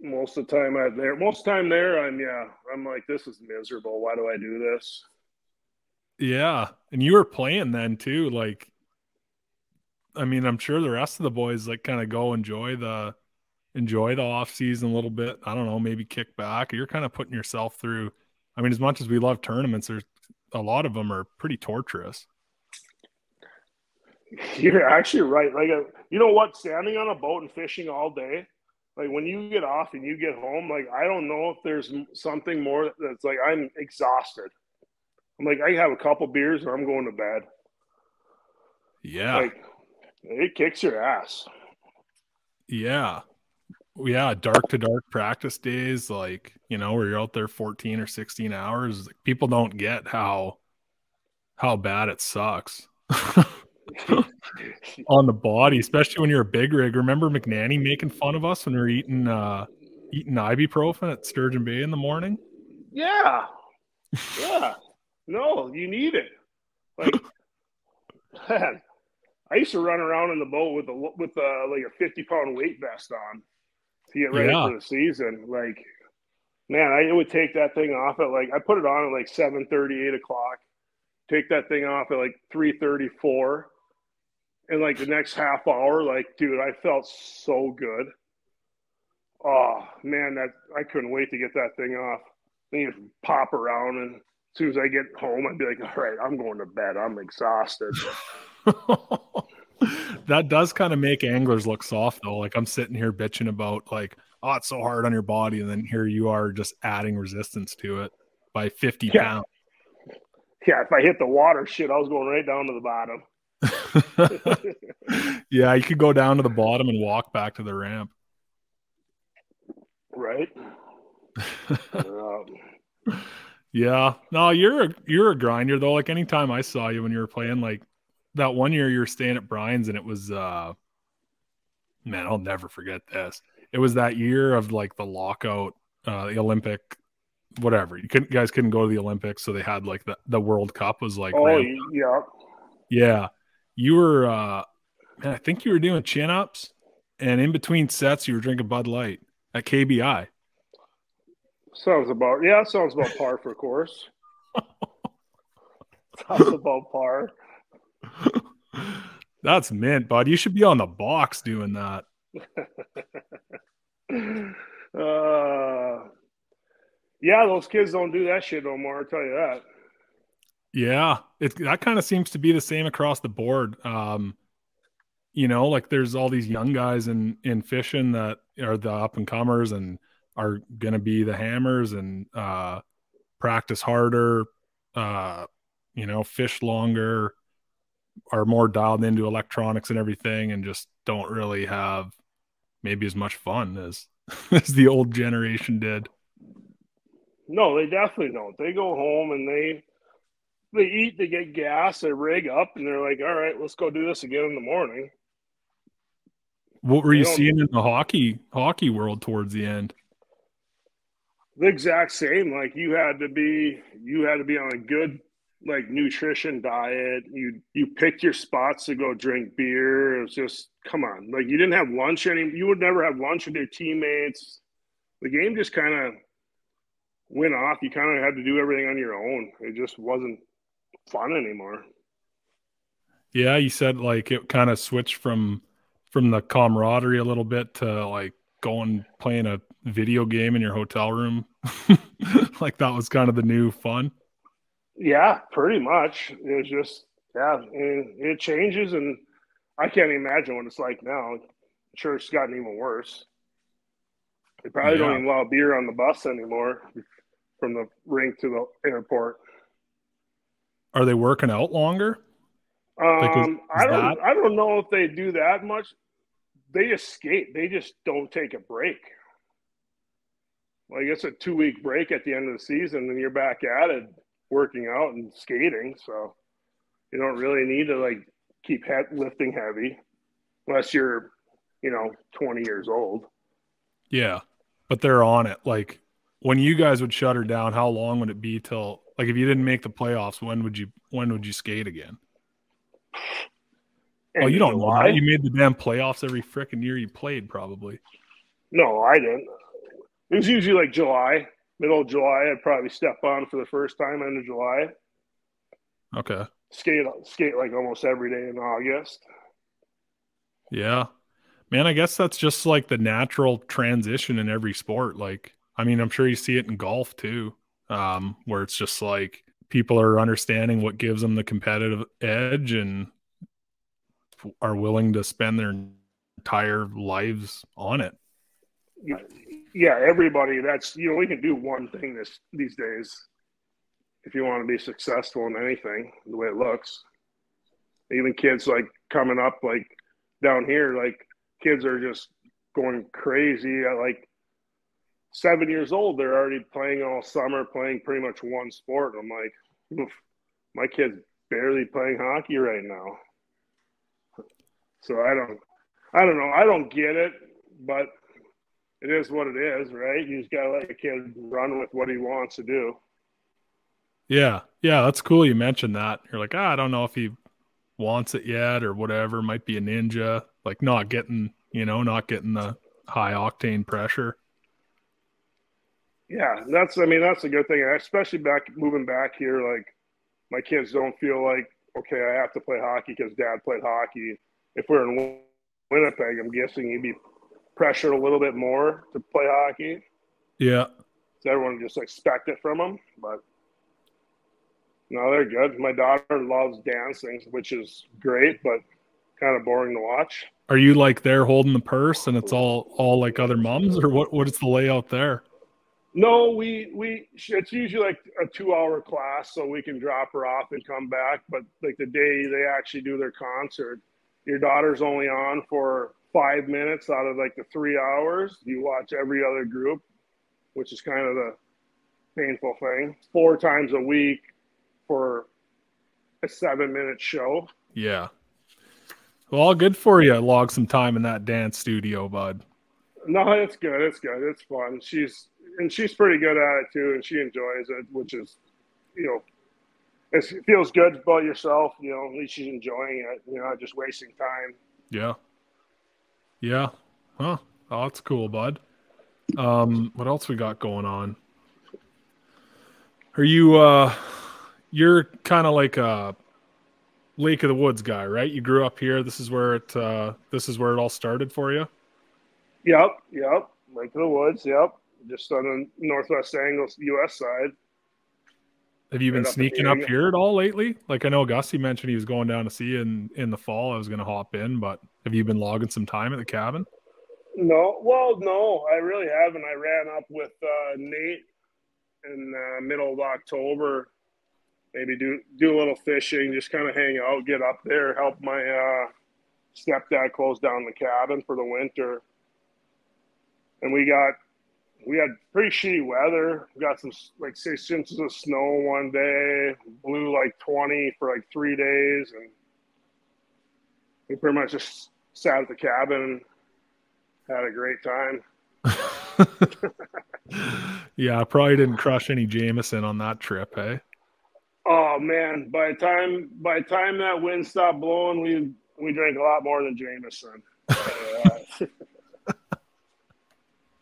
most of the time I'm there. Most of the time there, I'm yeah, I'm like, this is miserable. Why do I do this? Yeah, and you were playing then too. Like I mean, I'm sure the rest of the boys like kind of go enjoy the enjoy the off season a little bit. I don't know, maybe kick back. You're kind of putting yourself through. I mean, as much as we love tournaments, there's a lot of them are pretty torturous. You're actually right. Like, uh, you know what? Standing on a boat and fishing all day, like when you get off and you get home, like I don't know if there's something more that's like I'm exhausted. I'm like I have a couple beers or I'm going to bed. Yeah. Like it kicks your ass. Yeah. Yeah, dark to dark practice days, like, you know, where you're out there 14 or 16 hours. Like, people don't get how how bad it sucks. on the body, especially when you're a big rig. Remember McNanny making fun of us when we were eating uh eating ibuprofen at Sturgeon Bay in the morning? Yeah. Yeah. no, you need it. Like man, I used to run around in the boat with a with a, like a fifty pound weight vest on to get ready yeah. for the season. Like, man, I would take that thing off at like I put it on at like 7 30, 8 o'clock. Take that thing off at like three thirty four, and like the next half hour, like, dude, I felt so good. Oh man, that I couldn't wait to get that thing off. Then you pop around, and as soon as I get home, I'd be like, all right, I'm going to bed. I'm exhausted. that does kind of make anglers look soft though. Like I'm sitting here bitching about like, oh, it's so hard on your body, and then here you are just adding resistance to it by 50 yeah. pounds. Yeah, if I hit the water, shit, I was going right down to the bottom. yeah, you could go down to the bottom and walk back to the ramp. Right. um. Yeah. No, you're a you're a grinder though. Like anytime I saw you when you were playing, like that one year you were staying at Brian's and it was uh man, I'll never forget this. It was that year of like the lockout, uh the Olympic whatever. You couldn't guys couldn't go to the Olympics, so they had like the, the World Cup was like Oh yeah. Yeah. You were uh man, I think you were doing chin ups and in between sets you were drinking Bud Light at KBI. Sounds about yeah, sounds about par for course. sounds about par. That's mint, bud. You should be on the box doing that. uh, yeah, those kids don't do that shit no more. I'll tell you that. Yeah, it that kind of seems to be the same across the board. Um, you know, like there's all these young guys in in fishing that are the up and comers and are going to be the hammers and uh, practice harder, uh, you know, fish longer, are more dialed into electronics and everything and just don't really have maybe as much fun as as the old generation did. No, they definitely don't. They go home and they they eat, they get gas, they rig up, and they're like, "All right, let's go do this again in the morning." What were you, you seeing in the hockey hockey world towards the end? The exact same. Like you had to be you had to be on a good like nutrition diet. You you picked your spots to go drink beer. It was just come on. Like you didn't have lunch any you would never have lunch with your teammates. The game just kind of went off. You kind of had to do everything on your own. It just wasn't fun anymore. Yeah, you said like it kind of switched from from the camaraderie a little bit to like going playing a video game in your hotel room. like that was kind of the new fun. Yeah, pretty much. It was just yeah, it, it changes, and I can't imagine what it's like now. I'm sure it's gotten even worse. They probably yeah. don't even allow beer on the bus anymore from the rink to the airport. Are they working out longer? Um, like is, is I don't. That... I don't know if they do that much. They just skate. They just don't take a break. Like it's a two week break at the end of the season, and you're back at it, working out and skating. So you don't really need to like keep he- lifting heavy, unless you're, you know, 20 years old. Yeah, but they're on it. Like when you guys would shut her down, how long would it be till like if you didn't make the playoffs, when would you when would you skate again? And oh, you don't that. You made the damn playoffs every freaking year you played, probably. No, I didn't. It was usually like July, middle of July. I'd probably step on for the first time end of July. Okay. Skate skate like almost every day in August. Yeah. Man, I guess that's just like the natural transition in every sport. Like, I mean, I'm sure you see it in golf too, um, where it's just like people are understanding what gives them the competitive edge and are willing to spend their entire lives on it. Yeah, everybody. That's you know we can do one thing this these days. If you want to be successful in anything, the way it looks, even kids like coming up like down here, like kids are just going crazy at like seven years old. They're already playing all summer, playing pretty much one sport. I'm like, Oof, my kid's barely playing hockey right now. So I don't, I don't know. I don't get it, but it is what it is, right? You just gotta let a kid run with what he wants to do. Yeah, yeah, that's cool. You mentioned that. You're like, ah, I don't know if he wants it yet or whatever. Might be a ninja, like not getting, you know, not getting the high octane pressure. Yeah, that's. I mean, that's a good thing, especially back moving back here. Like, my kids don't feel like okay, I have to play hockey because dad played hockey if we're in Winnipeg, I'm guessing he'd be pressured a little bit more to play hockey. Yeah. So everyone just expect it from them, but no, they're good. My daughter loves dancing, which is great, but kind of boring to watch. Are you like there holding the purse and it's all all like other moms, or what? What is the layout there? No, we we it's usually like a two hour class, so we can drop her off and come back. But like the day they actually do their concert, your daughter's only on for five minutes out of like the three hours. You watch every other group, which is kind of the painful thing. Four times a week for a seven minute show. Yeah. Well, good for you. Log some time in that dance studio, bud. No, it's good. It's good. It's fun. She's and she's pretty good at it too, and she enjoys it, which is, you know, it feels good about yourself. You know, at least she's enjoying it. You know, not just wasting time. Yeah. Yeah. Huh. Oh, that's cool, bud. Um, what else we got going on? Are you uh you're kind of like a Lake of the Woods guy, right? You grew up here. This is where it uh this is where it all started for you? Yep, yep. Lake of the Woods, yep. Just on the northwest angle US side. Have you been sneaking up here at all lately? Like I know Gussie mentioned he was going down to see in in the fall. I was going to hop in, but have you been logging some time at the cabin? No, well, no, I really haven't. I ran up with uh, Nate in uh, middle of October. Maybe do do a little fishing, just kind of hang out, get up there, help my uh, stepdad close down the cabin for the winter. And we got we had pretty shitty weather. We got some like six inches of snow one day, blew like 20 for like three days. And we pretty much just sat at the cabin and had a great time. yeah, I probably didn't crush any Jameson on that trip, hey? Oh man, by the time by the time that wind stopped blowing, we we drank a lot more than Jameson.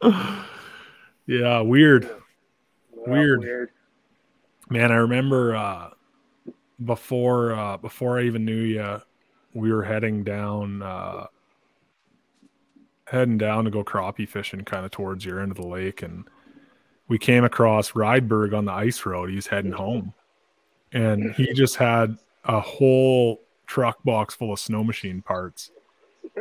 Uh, yeah, weird. Yeah, Weird. weird. Man, I remember uh, before uh, before I even knew you, we were heading down uh, heading down to go crappie fishing, kind of towards your end of the lake, and we came across Rydberg on the ice road. He was heading home, and he just had a whole truck box full of snow machine parts.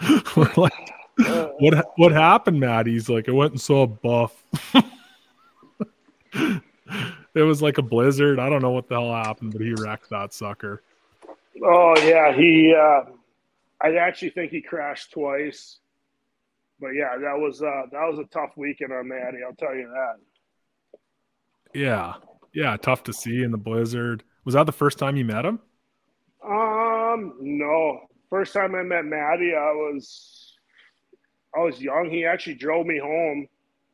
we're like, what what happened, Matt? He's like, I went and saw a buff. it was like a blizzard. I don't know what the hell happened, but he wrecked that sucker. Oh yeah, he. Uh, I actually think he crashed twice. But yeah, that was uh, that was a tough weekend on Maddie. I'll tell you that. Yeah, yeah, tough to see in the blizzard. Was that the first time you met him? Um, no. First time I met Maddie, I was I was young. He actually drove me home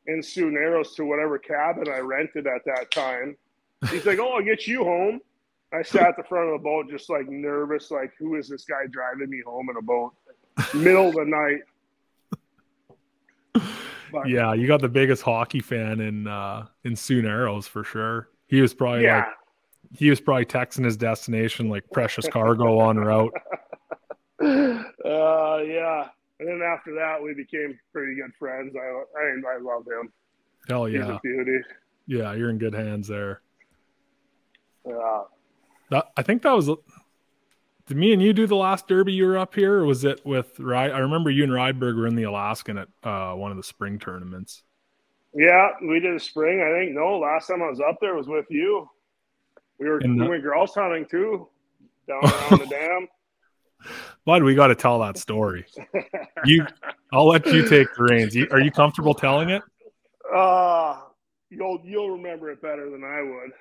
in Sioux Narrows to whatever cabin I rented at that time. He's like, "Oh, I'll get you home." I sat at the front of the boat, just like nervous, like, "Who is this guy driving me home in a boat, middle of the night?" But, Yeah, you got the biggest hockey fan in uh in Sioux Narrows for sure. He was probably yeah. like he was probably texting his destination like precious cargo on route. uh, yeah. And then after that, we became pretty good friends. I I, I love him. Hell yeah, He's a beauty. Yeah, you're in good hands there. Yeah. That, I think that was did me and you do the last derby you were up here or was it with Ride I remember you and Rydberg were in the Alaskan at uh one of the spring tournaments. Yeah, we did a spring. I think no. Last time I was up there was with you. We were the- we went grouse hunting too, down around the dam. Bud, we got to tell that story. You, I'll let you take the reins. You, are you comfortable telling it? Uh you'll you'll remember it better than I would.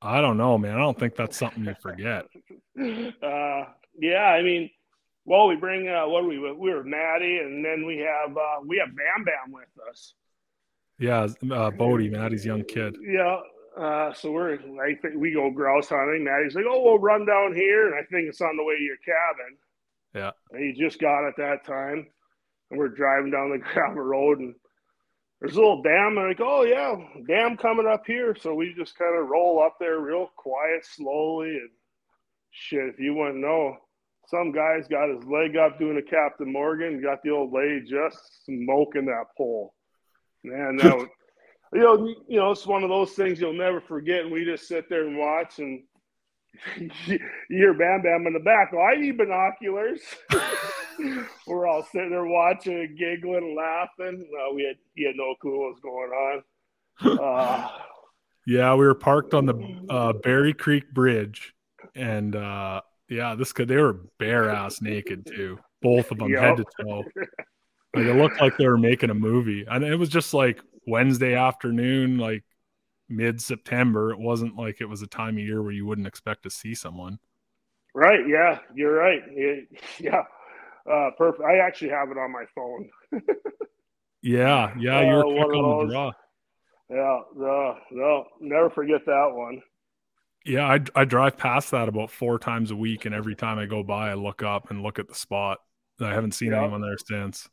I don't know, man. I don't think that's something you forget. Uh, yeah, I mean, well, we bring uh, what are we? We were Maddie, and then we have uh, we have Bam Bam with us. Yeah, uh, Bodie, Maddie's young kid. Yeah. Uh, so we're I think we go grouse hunting. Maddie's like, oh, we'll run down here, and I think it's on the way to your cabin. Yeah. And he just got it that time, and we're driving down the gravel road, and there's a little dam. And like, oh yeah, dam coming up here. So we just kind of roll up there real quiet, slowly, and shit. If you wouldn't know, some guy's got his leg up doing a Captain Morgan, got the old lady just smoking that pole. Man, that was, you know, you know, it's one of those things you'll never forget. And we just sit there and watch, and you hear Bam Bam in the back. Well, I need binoculars. We're all sitting there watching, and giggling, and laughing. Uh, we had he had no clue what was going on. Uh, Yeah, we were parked on the uh, Berry Creek Bridge, and uh, yeah, this could they were bare ass naked too, both of them head to toe. Like it looked like they were making a movie, and it was just like Wednesday afternoon, like mid September. It wasn't like it was a time of year where you wouldn't expect to see someone. right? Yeah, you're right. Yeah, yeah. Uh, perfect. I actually have it on my phone. Yeah, yeah, Uh, one quick of on the draw. Yeah, no, no, never forget that one. Yeah, I I drive past that about four times a week, and every time I go by, I look up and look at the spot. I haven't seen Yeah. anyone there since.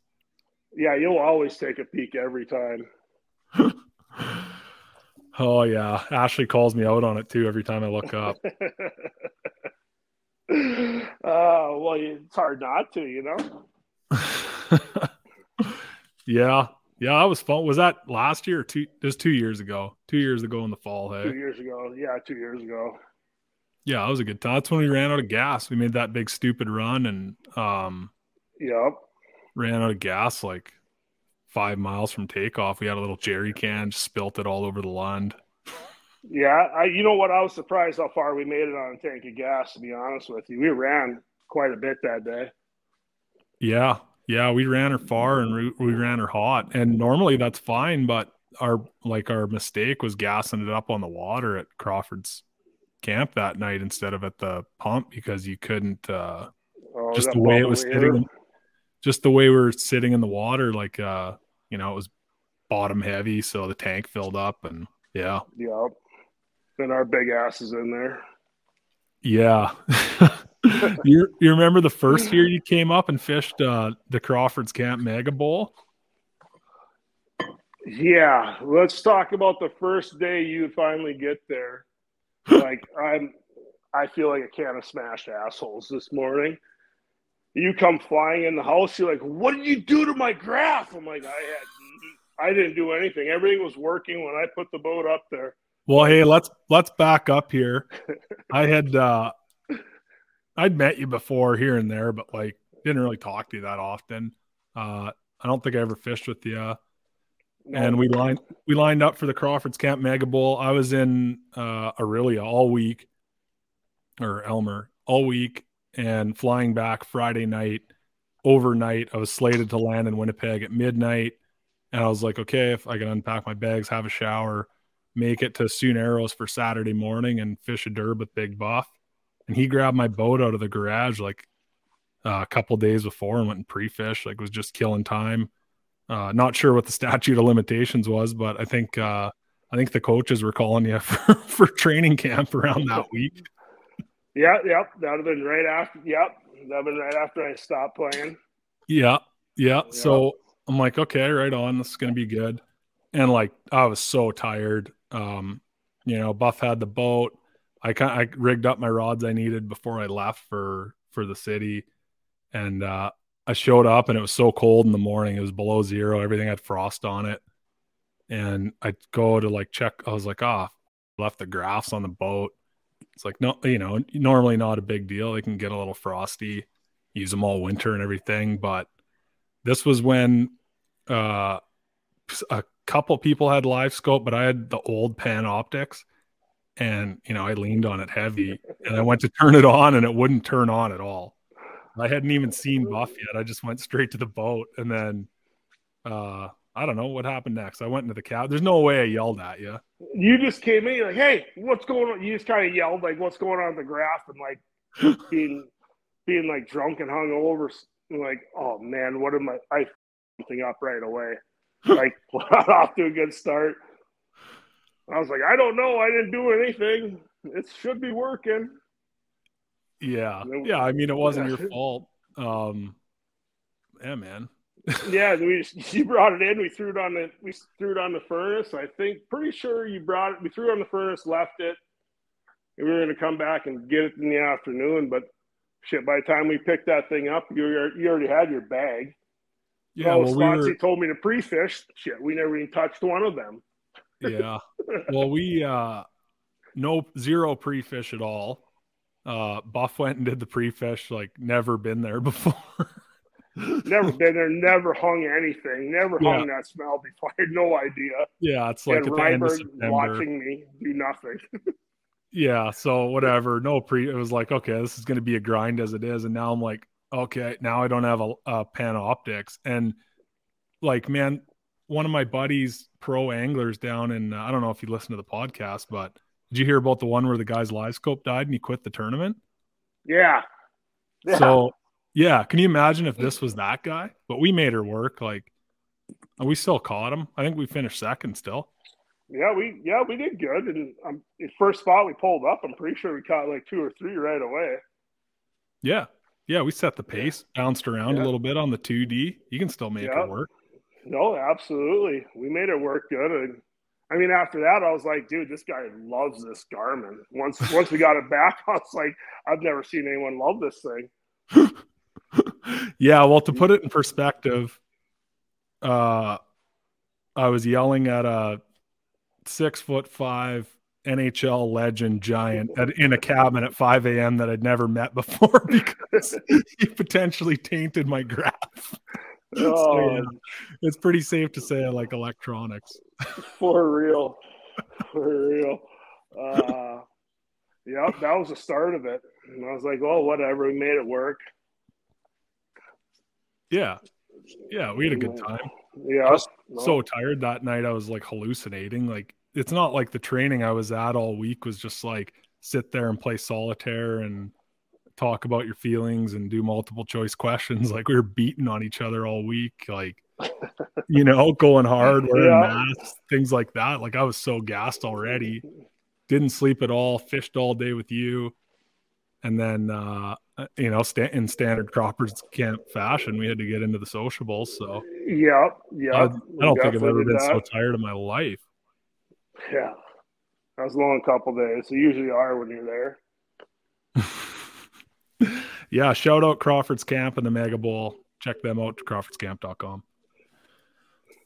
Yeah, you'll always take a peek every time. Oh yeah, Ashley calls me out on it too every time I look up. uh, well, it's hard not to, you know. yeah, yeah, that was fun. Was that last year or two? Just two years ago. Two years ago in the fall. Two years ago, yeah, two years ago. yeah, that was a good time. That's when we ran out of gas. We made that big stupid run and um Yep. ran out of gas like five miles from takeoff. We had a little jerry can, just spilt it all over the land. Yeah, I. You know what? I was surprised how far we made it on a tank of gas. To be honest with you, we ran quite a bit that day. Yeah, yeah, we ran her far and we, we ran her hot, and normally that's fine, but our like our mistake was gassing it up on the water at Crawford's camp that night instead of at the pump because you couldn't uh Oh, just the way it was sitting just the way we are sitting in the water, like uh, you know, it was bottom heavy, so the tank filled up, and yeah, yep. And our big ass is in there. Yeah. you you remember the first year you came up and fished uh, the Crawford's Camp Mega Bowl? Yeah, let's talk about the first day you finally get there. like I'm, I feel like a can of smashed assholes this morning. You come flying in the house. You're like, "What did you do to my graph?" I'm like, "I had, I didn't do anything. Everything was working when I put the boat up there." Well, hey, let's let's back up here. I had uh I'd met you before here and there, but like didn't really talk to you that often. Uh I don't think I ever fished with you. And we lined we lined up for the Crawford's Camp Mega Bowl. I was in uh Orillia all week or Elmer all week and flying back Friday night overnight. I was slated to land in Winnipeg at midnight. And I was like, okay, if I can unpack my bags, have a shower, make it to Sioux Narrows for Saturday morning and fish a derb with Big Buff. And he grabbed my boat out of the garage like uh, a couple days before and went and pre-fish. Like was just killing time. Uh, not sure what the statute of limitations was, but I think uh, I think the coaches were calling you for, for training camp around that week. Yeah, yep, that'd have been right after. Yep, that'd been right after I stopped playing. Yeah, yeah. Yep. So I'm like, okay, right on. This is gonna be good. And like, I was so tired. Um, you know, Buff had the boat. I kind I rigged up my rods I needed before I left for for the city, and uh, I showed up and it was so cold in the morning. It was below zero. Everything had frost on it, and I go to like check. I was like, ah, oh, left the graphs on the boat. It's like no, you know, normally not a big deal. They can get a little frosty, use them all winter and everything, but this was when uh, a couple people had live scope, but I had the old Panoptix, and you know, I leaned on it heavy and I went to turn it on and it wouldn't turn on at all. I hadn't even seen Buff yet. I just went straight to the boat and then uh I don't know what happened next. I went into the cab. There's no way I yelled at you. You just came in, like, "Hey, what's going on?" You just kind of yelled, like, "What's going on the graph?" And like being being like drunk and hung over, like, "Oh man, what am I?" I something up right away like off to a good start. I was like, I don't know. I didn't do anything. It should be working. Yeah. Yeah. I mean, it wasn't your fault. Um, yeah, man. Yeah, we you brought it in. We threw it on the we threw it on the furnace. I think pretty sure you brought it. We threw it on the furnace, left it. we were going to come back and get it in the afternoon. But shit, by the time we picked that thing up, you you already had your bag. Yeah, well, spots we were... told me to pre-fish. Shit, we never even touched one of them. yeah. Well, we uh no zero pre-fish at all. Uh Buff went and did the pre-fish, like never been there before. Never been there, never hung anything, never yeah. hung that smell before. I had no idea. Yeah, it's like watching me do nothing. yeah, so whatever. No pre it was like, okay, this is gonna be a grind as it is. And now I'm like, okay, now I don't have a, a Panoptix. And like, man, one of my buddies, pro anglers down in, uh, I don't know if you listen to the podcast, but did you hear about the one where the guy's live scope died and he quit the tournament? Yeah. yeah. So, yeah, can you imagine if this was that guy? But we made her work. Like, we still caught him. I think we finished second still. Yeah, we yeah we did good. And um, first spot we pulled up, I'm pretty sure we caught like two or three right away. Yeah, yeah, we set the pace, bounced around yeah. a little bit on the 2D. You can still make yeah. it work. No, absolutely. We made it work good. And I mean, after that, I was like, dude, this guy loves this Garmin. Once once we got it back, I was like, I've never seen anyone love this thing. yeah, well, to put it in perspective, uh, I was yelling at a six foot five NHL legend giant at, in a cabin at 5 a.m. that I'd never met before because he potentially tainted my graph. Oh, so, yeah, it's pretty safe to say I like electronics. For real. For real. Uh, yep, that was the start of it. And I was like, oh, whatever. We made it work. Yeah. Yeah, we had a good time. Yeah. No. so tired that night. I was like hallucinating. Like it's not like the training I was at all week was just like sit there and play solitaire and talk about your feelings and do multiple choice questions. Like we were beating on each other all week, like you know, going hard, wearing yeah. masks, things like that. Like I was so gassed already. Didn't sleep at all, fished all day with you. And then uh you know, sta- in standard Crawford's camp fashion, we had to get into the sociables. So yeah, yeah. I, I don't think I've ever been that. so tired in my life. Yeah, that was a long couple days. You usually are when you're there. yeah, shout out Crawford's Camp and the Mega Bowl. Check them out, to crawfordscamp.com.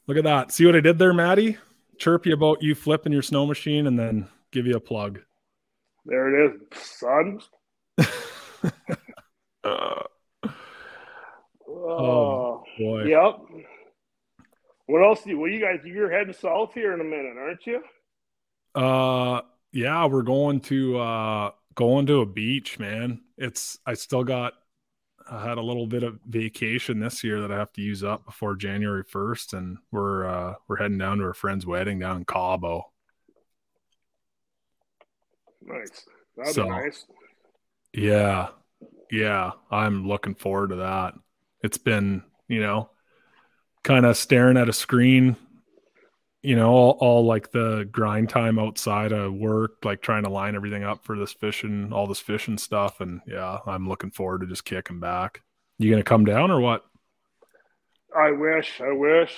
Look at that. See what I did there, Maddie? Chirp you about you flipping your snow machine and then give you a plug. There it is, son. uh, oh boy. Yep. What else do you, well, you guys, you're heading south here in a minute, aren't you? Uh, yeah, we're going to, uh, going to a beach, man. It's, I still got, I had a little bit of vacation this year that I have to use up before January 1st. And we're, uh, we're heading down to a friend's wedding down in Cabo. Nice. That'd so, be nice. Yeah. Yeah. I'm looking forward to that. It's been, you know, kind of staring at a screen, you know, all, all, like the grind time outside of work, like trying to line everything up for this fishing, all this fishing stuff. And yeah, I'm looking forward to just kicking back. You gonna come down or what? I wish, I wish.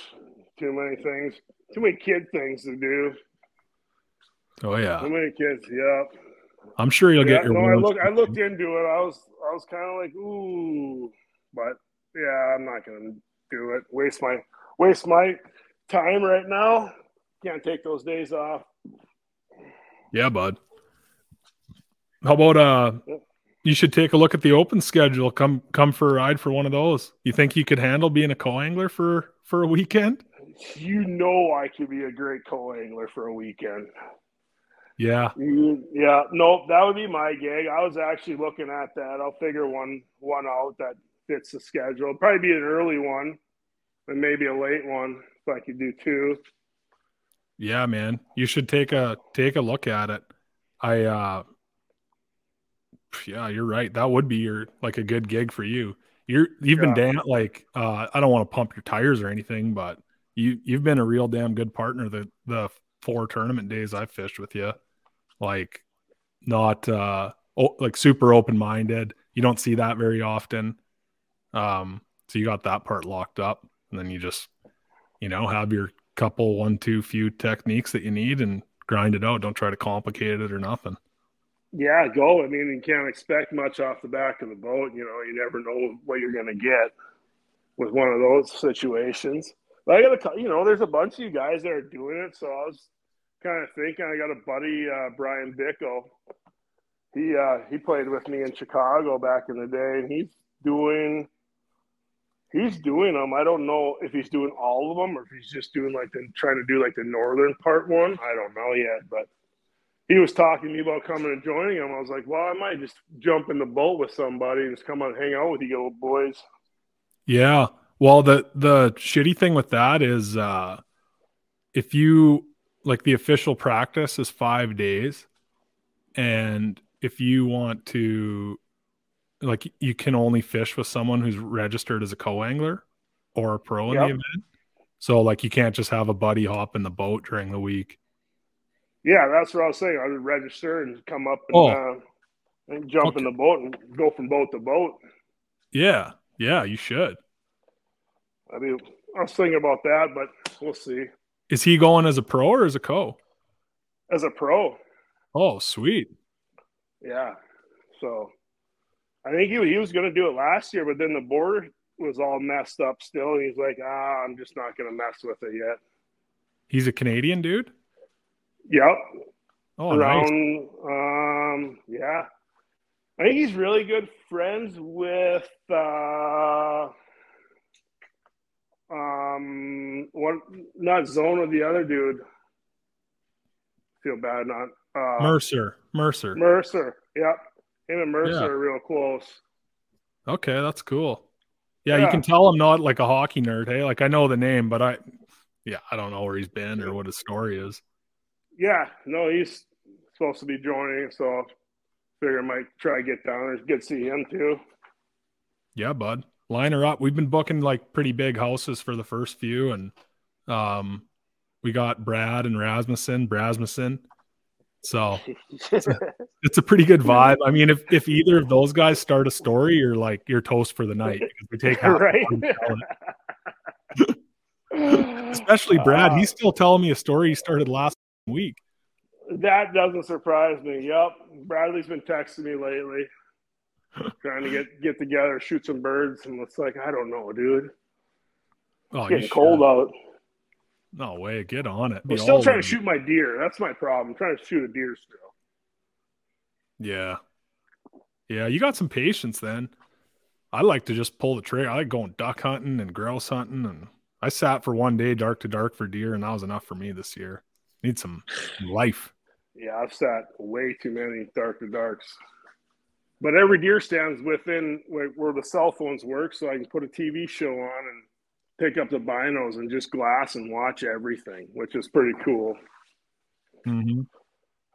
Too many things, too many kid things to do. Oh yeah, too many kids. Yep. I'm sure you'll yeah, get your. No, I look. I looked into it. I was. I was kind of like, ooh, but yeah, I'm not gonna do it. Waste my waste my time right now. Can't take those days off. Yeah, bud. How about uh you should take a look at the open schedule. Come come for a ride for one of those. You think you could handle being a co-angler for for a weekend? You know I could be a great co-angler for a weekend. Yeah. Yeah. No, that would be my gig. I was actually looking at that. I'll figure one one out that fits the schedule. Probably be an early one and maybe a late one if I could do two. Yeah, man. You should take a take a look at it. I uh yeah, you're right. That would be your like a good gig for you. You're you've yeah. been damn like uh I don't want to pump your tires or anything, but you you've been a real damn good partner the the four tournament days I've fished with you. Like not uh oh, like super open minded. You don't see that very often. Um so you got that part locked up and then you just you know have your couple one two few techniques that you need and grind it out don't try to complicate it or nothing yeah go i mean you can't expect much off the back of the boat you know you never know what you're going to get with one of those situations but i got a you know there's a bunch of you guys that are doing it so i was kind of thinking i got a buddy uh, bryan bickell he uh, he played with me in chicago back in the day and he's doing he's doing them. I don't know if he's doing all of them or if he's just doing like the trying to do like the northern part one. I don't know yet, but he was talking to me about coming and joining him. I was like, well, I might just jump in the boat with somebody and just come out and hang out with you little boys. Yeah. Well, the the shitty thing with that is uh if you like the official practice is 5 days and if you want to like you can only fish with someone who's registered as a co-angler or a pro in yep. the event. So like you can't just have a buddy hop in the boat during the week. Yeah, that's what I was saying. I would register and come up and, oh. uh, and jump okay. in the boat and go from boat to boat. Yeah, yeah, you should. I mean, I was thinking about that, but we'll see. Is he going as a pro or as a co? As a pro. Oh, sweet. Yeah. So I think he, he was going to do it last year, but then the board was all messed up still. And he's like, ah, I'm just not going to mess with it yet. He's a Canadian dude? Yep. Oh, Around, nice. Um, yeah. I think he's really good friends with uh, um what not Zona the other dude. Feel bad not uh, Mercer. Mercer. Mercer. Yep. Him and Mercer yeah. are real close. Okay, that's cool. Yeah, yeah, you can tell I'm not like a hockey nerd. Hey, like I know the name, but I, yeah, I don't know where he's been or what his story is. Yeah, no, he's supposed to be joining, so figure I might try to get down there, get to see him too. Yeah, bud. Line her up. We've been booking like pretty big houses for the first few, and um, we got Brad and Rasmussen, Brasmussen. So it's a, it's a pretty good vibe. I mean, if if either of those guys start a story, you're like you're toast for the night because we take half right. Especially Brad. He's still telling me a story he started last week. That doesn't surprise me. Yep. Bradley's been texting me lately, trying to get get together, shoot some birds, and it's like, I don't know, dude. Oh, it's getting cold out. No way, get on it. I'm still trying to shoot my deer. That's my problem. I'm trying to shoot a deer still. Yeah. Yeah, you got some patience then. I like to just pull the trigger. I like going duck hunting and grouse hunting and I sat for one day dark to dark for deer and that was enough for me this year. Need some life. Yeah, I've sat way too many dark to darks. But every deer stands within where the cell phones work, so I can put a TV show on and pick up the binos and just glass and watch everything, which is pretty cool. Mm-hmm.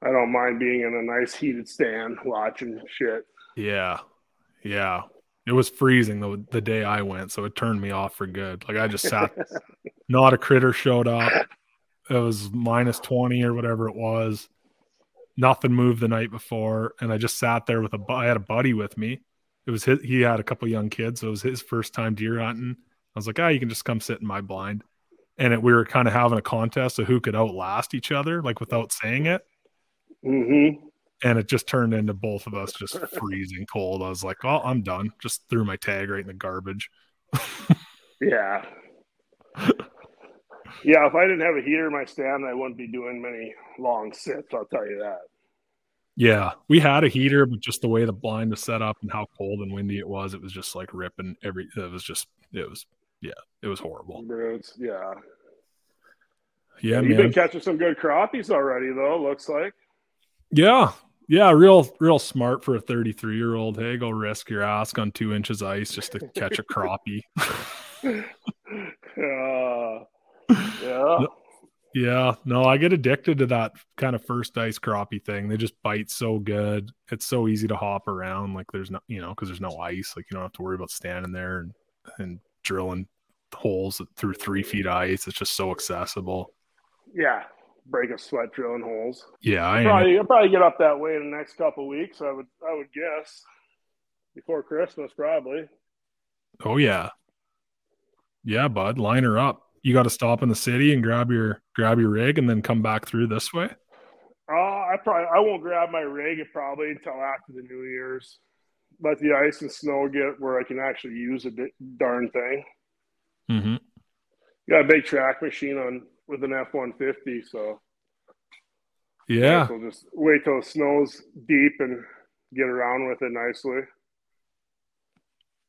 I don't mind being in a nice heated stand watching shit. Yeah, yeah. It was freezing the the day I went, so it turned me off for good. Like I just sat, not a critter showed up. It was minus twenty or whatever it was. Nothing moved the night before, and I just sat there with a. I had a buddy with me. It was his, he had a couple young kids, so it was his first time deer hunting I was like, ah, oh, you can just come sit in my blind. And it, we were kind of having a contest of who could outlast each other, like without saying it. Mm-hmm. And it just turned into both of us just freezing cold. I was like, oh, I'm done. Just threw my tag right in the garbage. yeah. yeah, if I didn't have a heater in my stand, I wouldn't be doing many long sits. I'll tell you that. Yeah, we had a heater, but just the way the blind was set up and how cold and windy it was, it was just like ripping every. It was just, it was yeah, it was horrible. Birds, yeah. Yeah, You've been catching some good crappies already, though. Looks like. Yeah, yeah, real, real smart for a 33 year old. Hey, go risk your ass on two inches ice just to catch a crappie. yeah. Yeah, no, I get addicted to that kind of first ice crappie thing. They just bite so good. It's so easy to hop around. Like there's no, you know, because there's no ice. Like you don't have to worry about standing there and and drilling holes through three feet ice. It's just so accessible. Yeah, break a sweat drilling holes. Yeah, I probably I'll probably get up that way in the next couple weeks. I would I would guess before Christmas probably. Oh yeah, yeah, bud. Line her up. You got to stop in the city and grab your grab your rig and then come back through this way. Uh, I probably I won't grab my rig probably until after the New Year's let the ice and snow get where I can actually use a darn thing. Mm-hmm. Got a big track machine on with an F one fifty, so yeah, we'll just wait till it snows deep and get around with it nicely.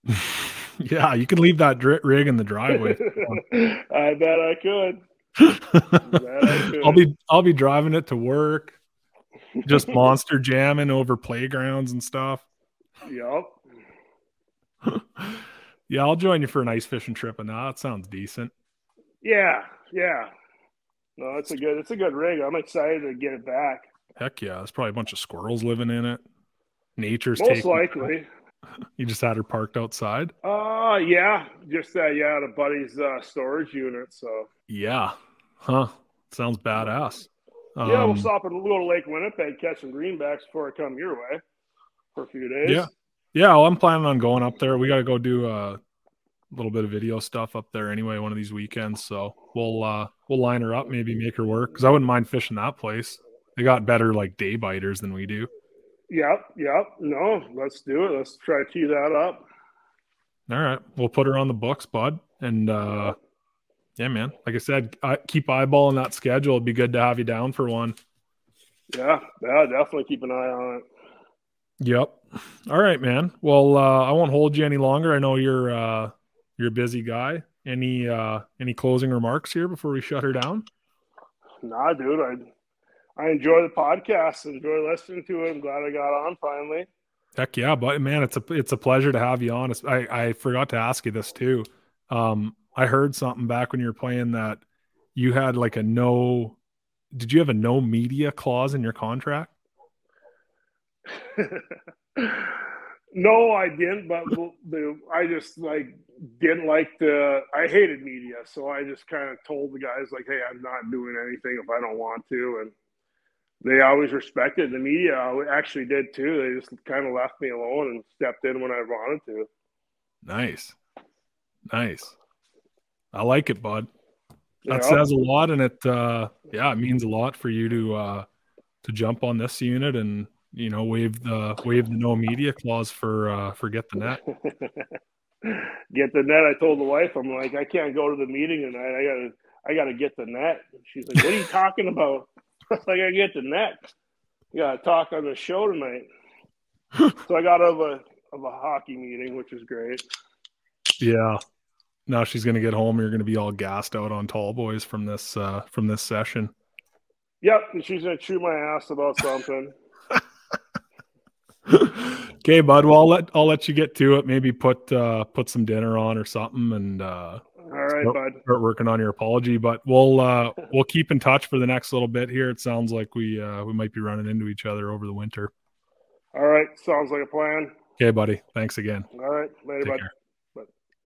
yeah, you can leave that dr- rig in the driveway. I bet I could. I'll be I'll be driving it to work, just monster jamming over playgrounds and stuff. Yep. yeah, I'll join you for an ice fishing trip and that sounds decent. Yeah, yeah. No, it's a good it's a good rig. I'm excited to get it back. Heck yeah. There's probably a bunch of squirrels living in it. Nature's most likely. You just had her parked outside? Uh yeah. Just uh yeah, at a buddy's uh storage unit. So Yeah. Huh. Sounds badass. Yeah, um, we'll stop at a little Lake Winnipeg, catch some greenbacks before I come your way for a few days. Yeah. Yeah, well, I'm planning on going up there. We got to go do a little bit of video stuff up there anyway one of these weekends. So we'll uh we'll line her up, maybe make her work because I wouldn't mind fishing that place. They got better like day biters than we do. Yep, yep. No, let's do it. Let's try to tee that up. All right, we'll put her on the books, bud. And uh yeah, man. Like I said, I keep eyeballing that schedule. It'd be good to have you down for one. Yeah, yeah, definitely keep an eye on it. Yep. All right, man. Well, uh, I won't hold you any longer. I know you're uh, you're a busy guy. Any uh, any closing remarks here before we shut her down? Nah, dude. I I enjoy the podcast. Enjoy listening to it. I'm glad I got on finally. Heck yeah, but man, it's a it's a pleasure to have you on. I I forgot to ask you this too. Um, I heard something back when you were playing that you had like a no. Did you have a no media clause in your contract? no, I didn't. But the I just like didn't like the. I hated media, so I just kind of told the guys like, "Hey, I'm not doing anything if I don't want to," and they always respected the media. actually did too. They just kind of left me alone and stepped in when I wanted to. Nice, nice. I like it, bud. That yeah. says a lot, and it uh, yeah, it means a lot for you to uh, to jump on this unit and you know waive the waive the no media clause for uh, for get the net. get the net. I told the wife, I'm like, I can't go to the meeting tonight. I gotta I gotta get the net. She's like, What are you talking about? I like, I get the net. You gotta talk on the show tonight. so I got of a of a hockey meeting, which is great. Yeah, now she's going to get home. You're going to be all gassed out on tall boys from this uh, from this session. Yep, and she's going to chew my ass about something. okay, bud. Well, I'll let I'll let you get to it. Maybe put uh, put some dinner on or something, and uh, all right, start, bud. Start working on your apology, but we'll uh, we'll keep in touch for the next little bit here. It sounds like we uh, we might be running into each other over the winter. All right, sounds like a plan. Okay, buddy. Thanks again. All right, later, Take bud. Care.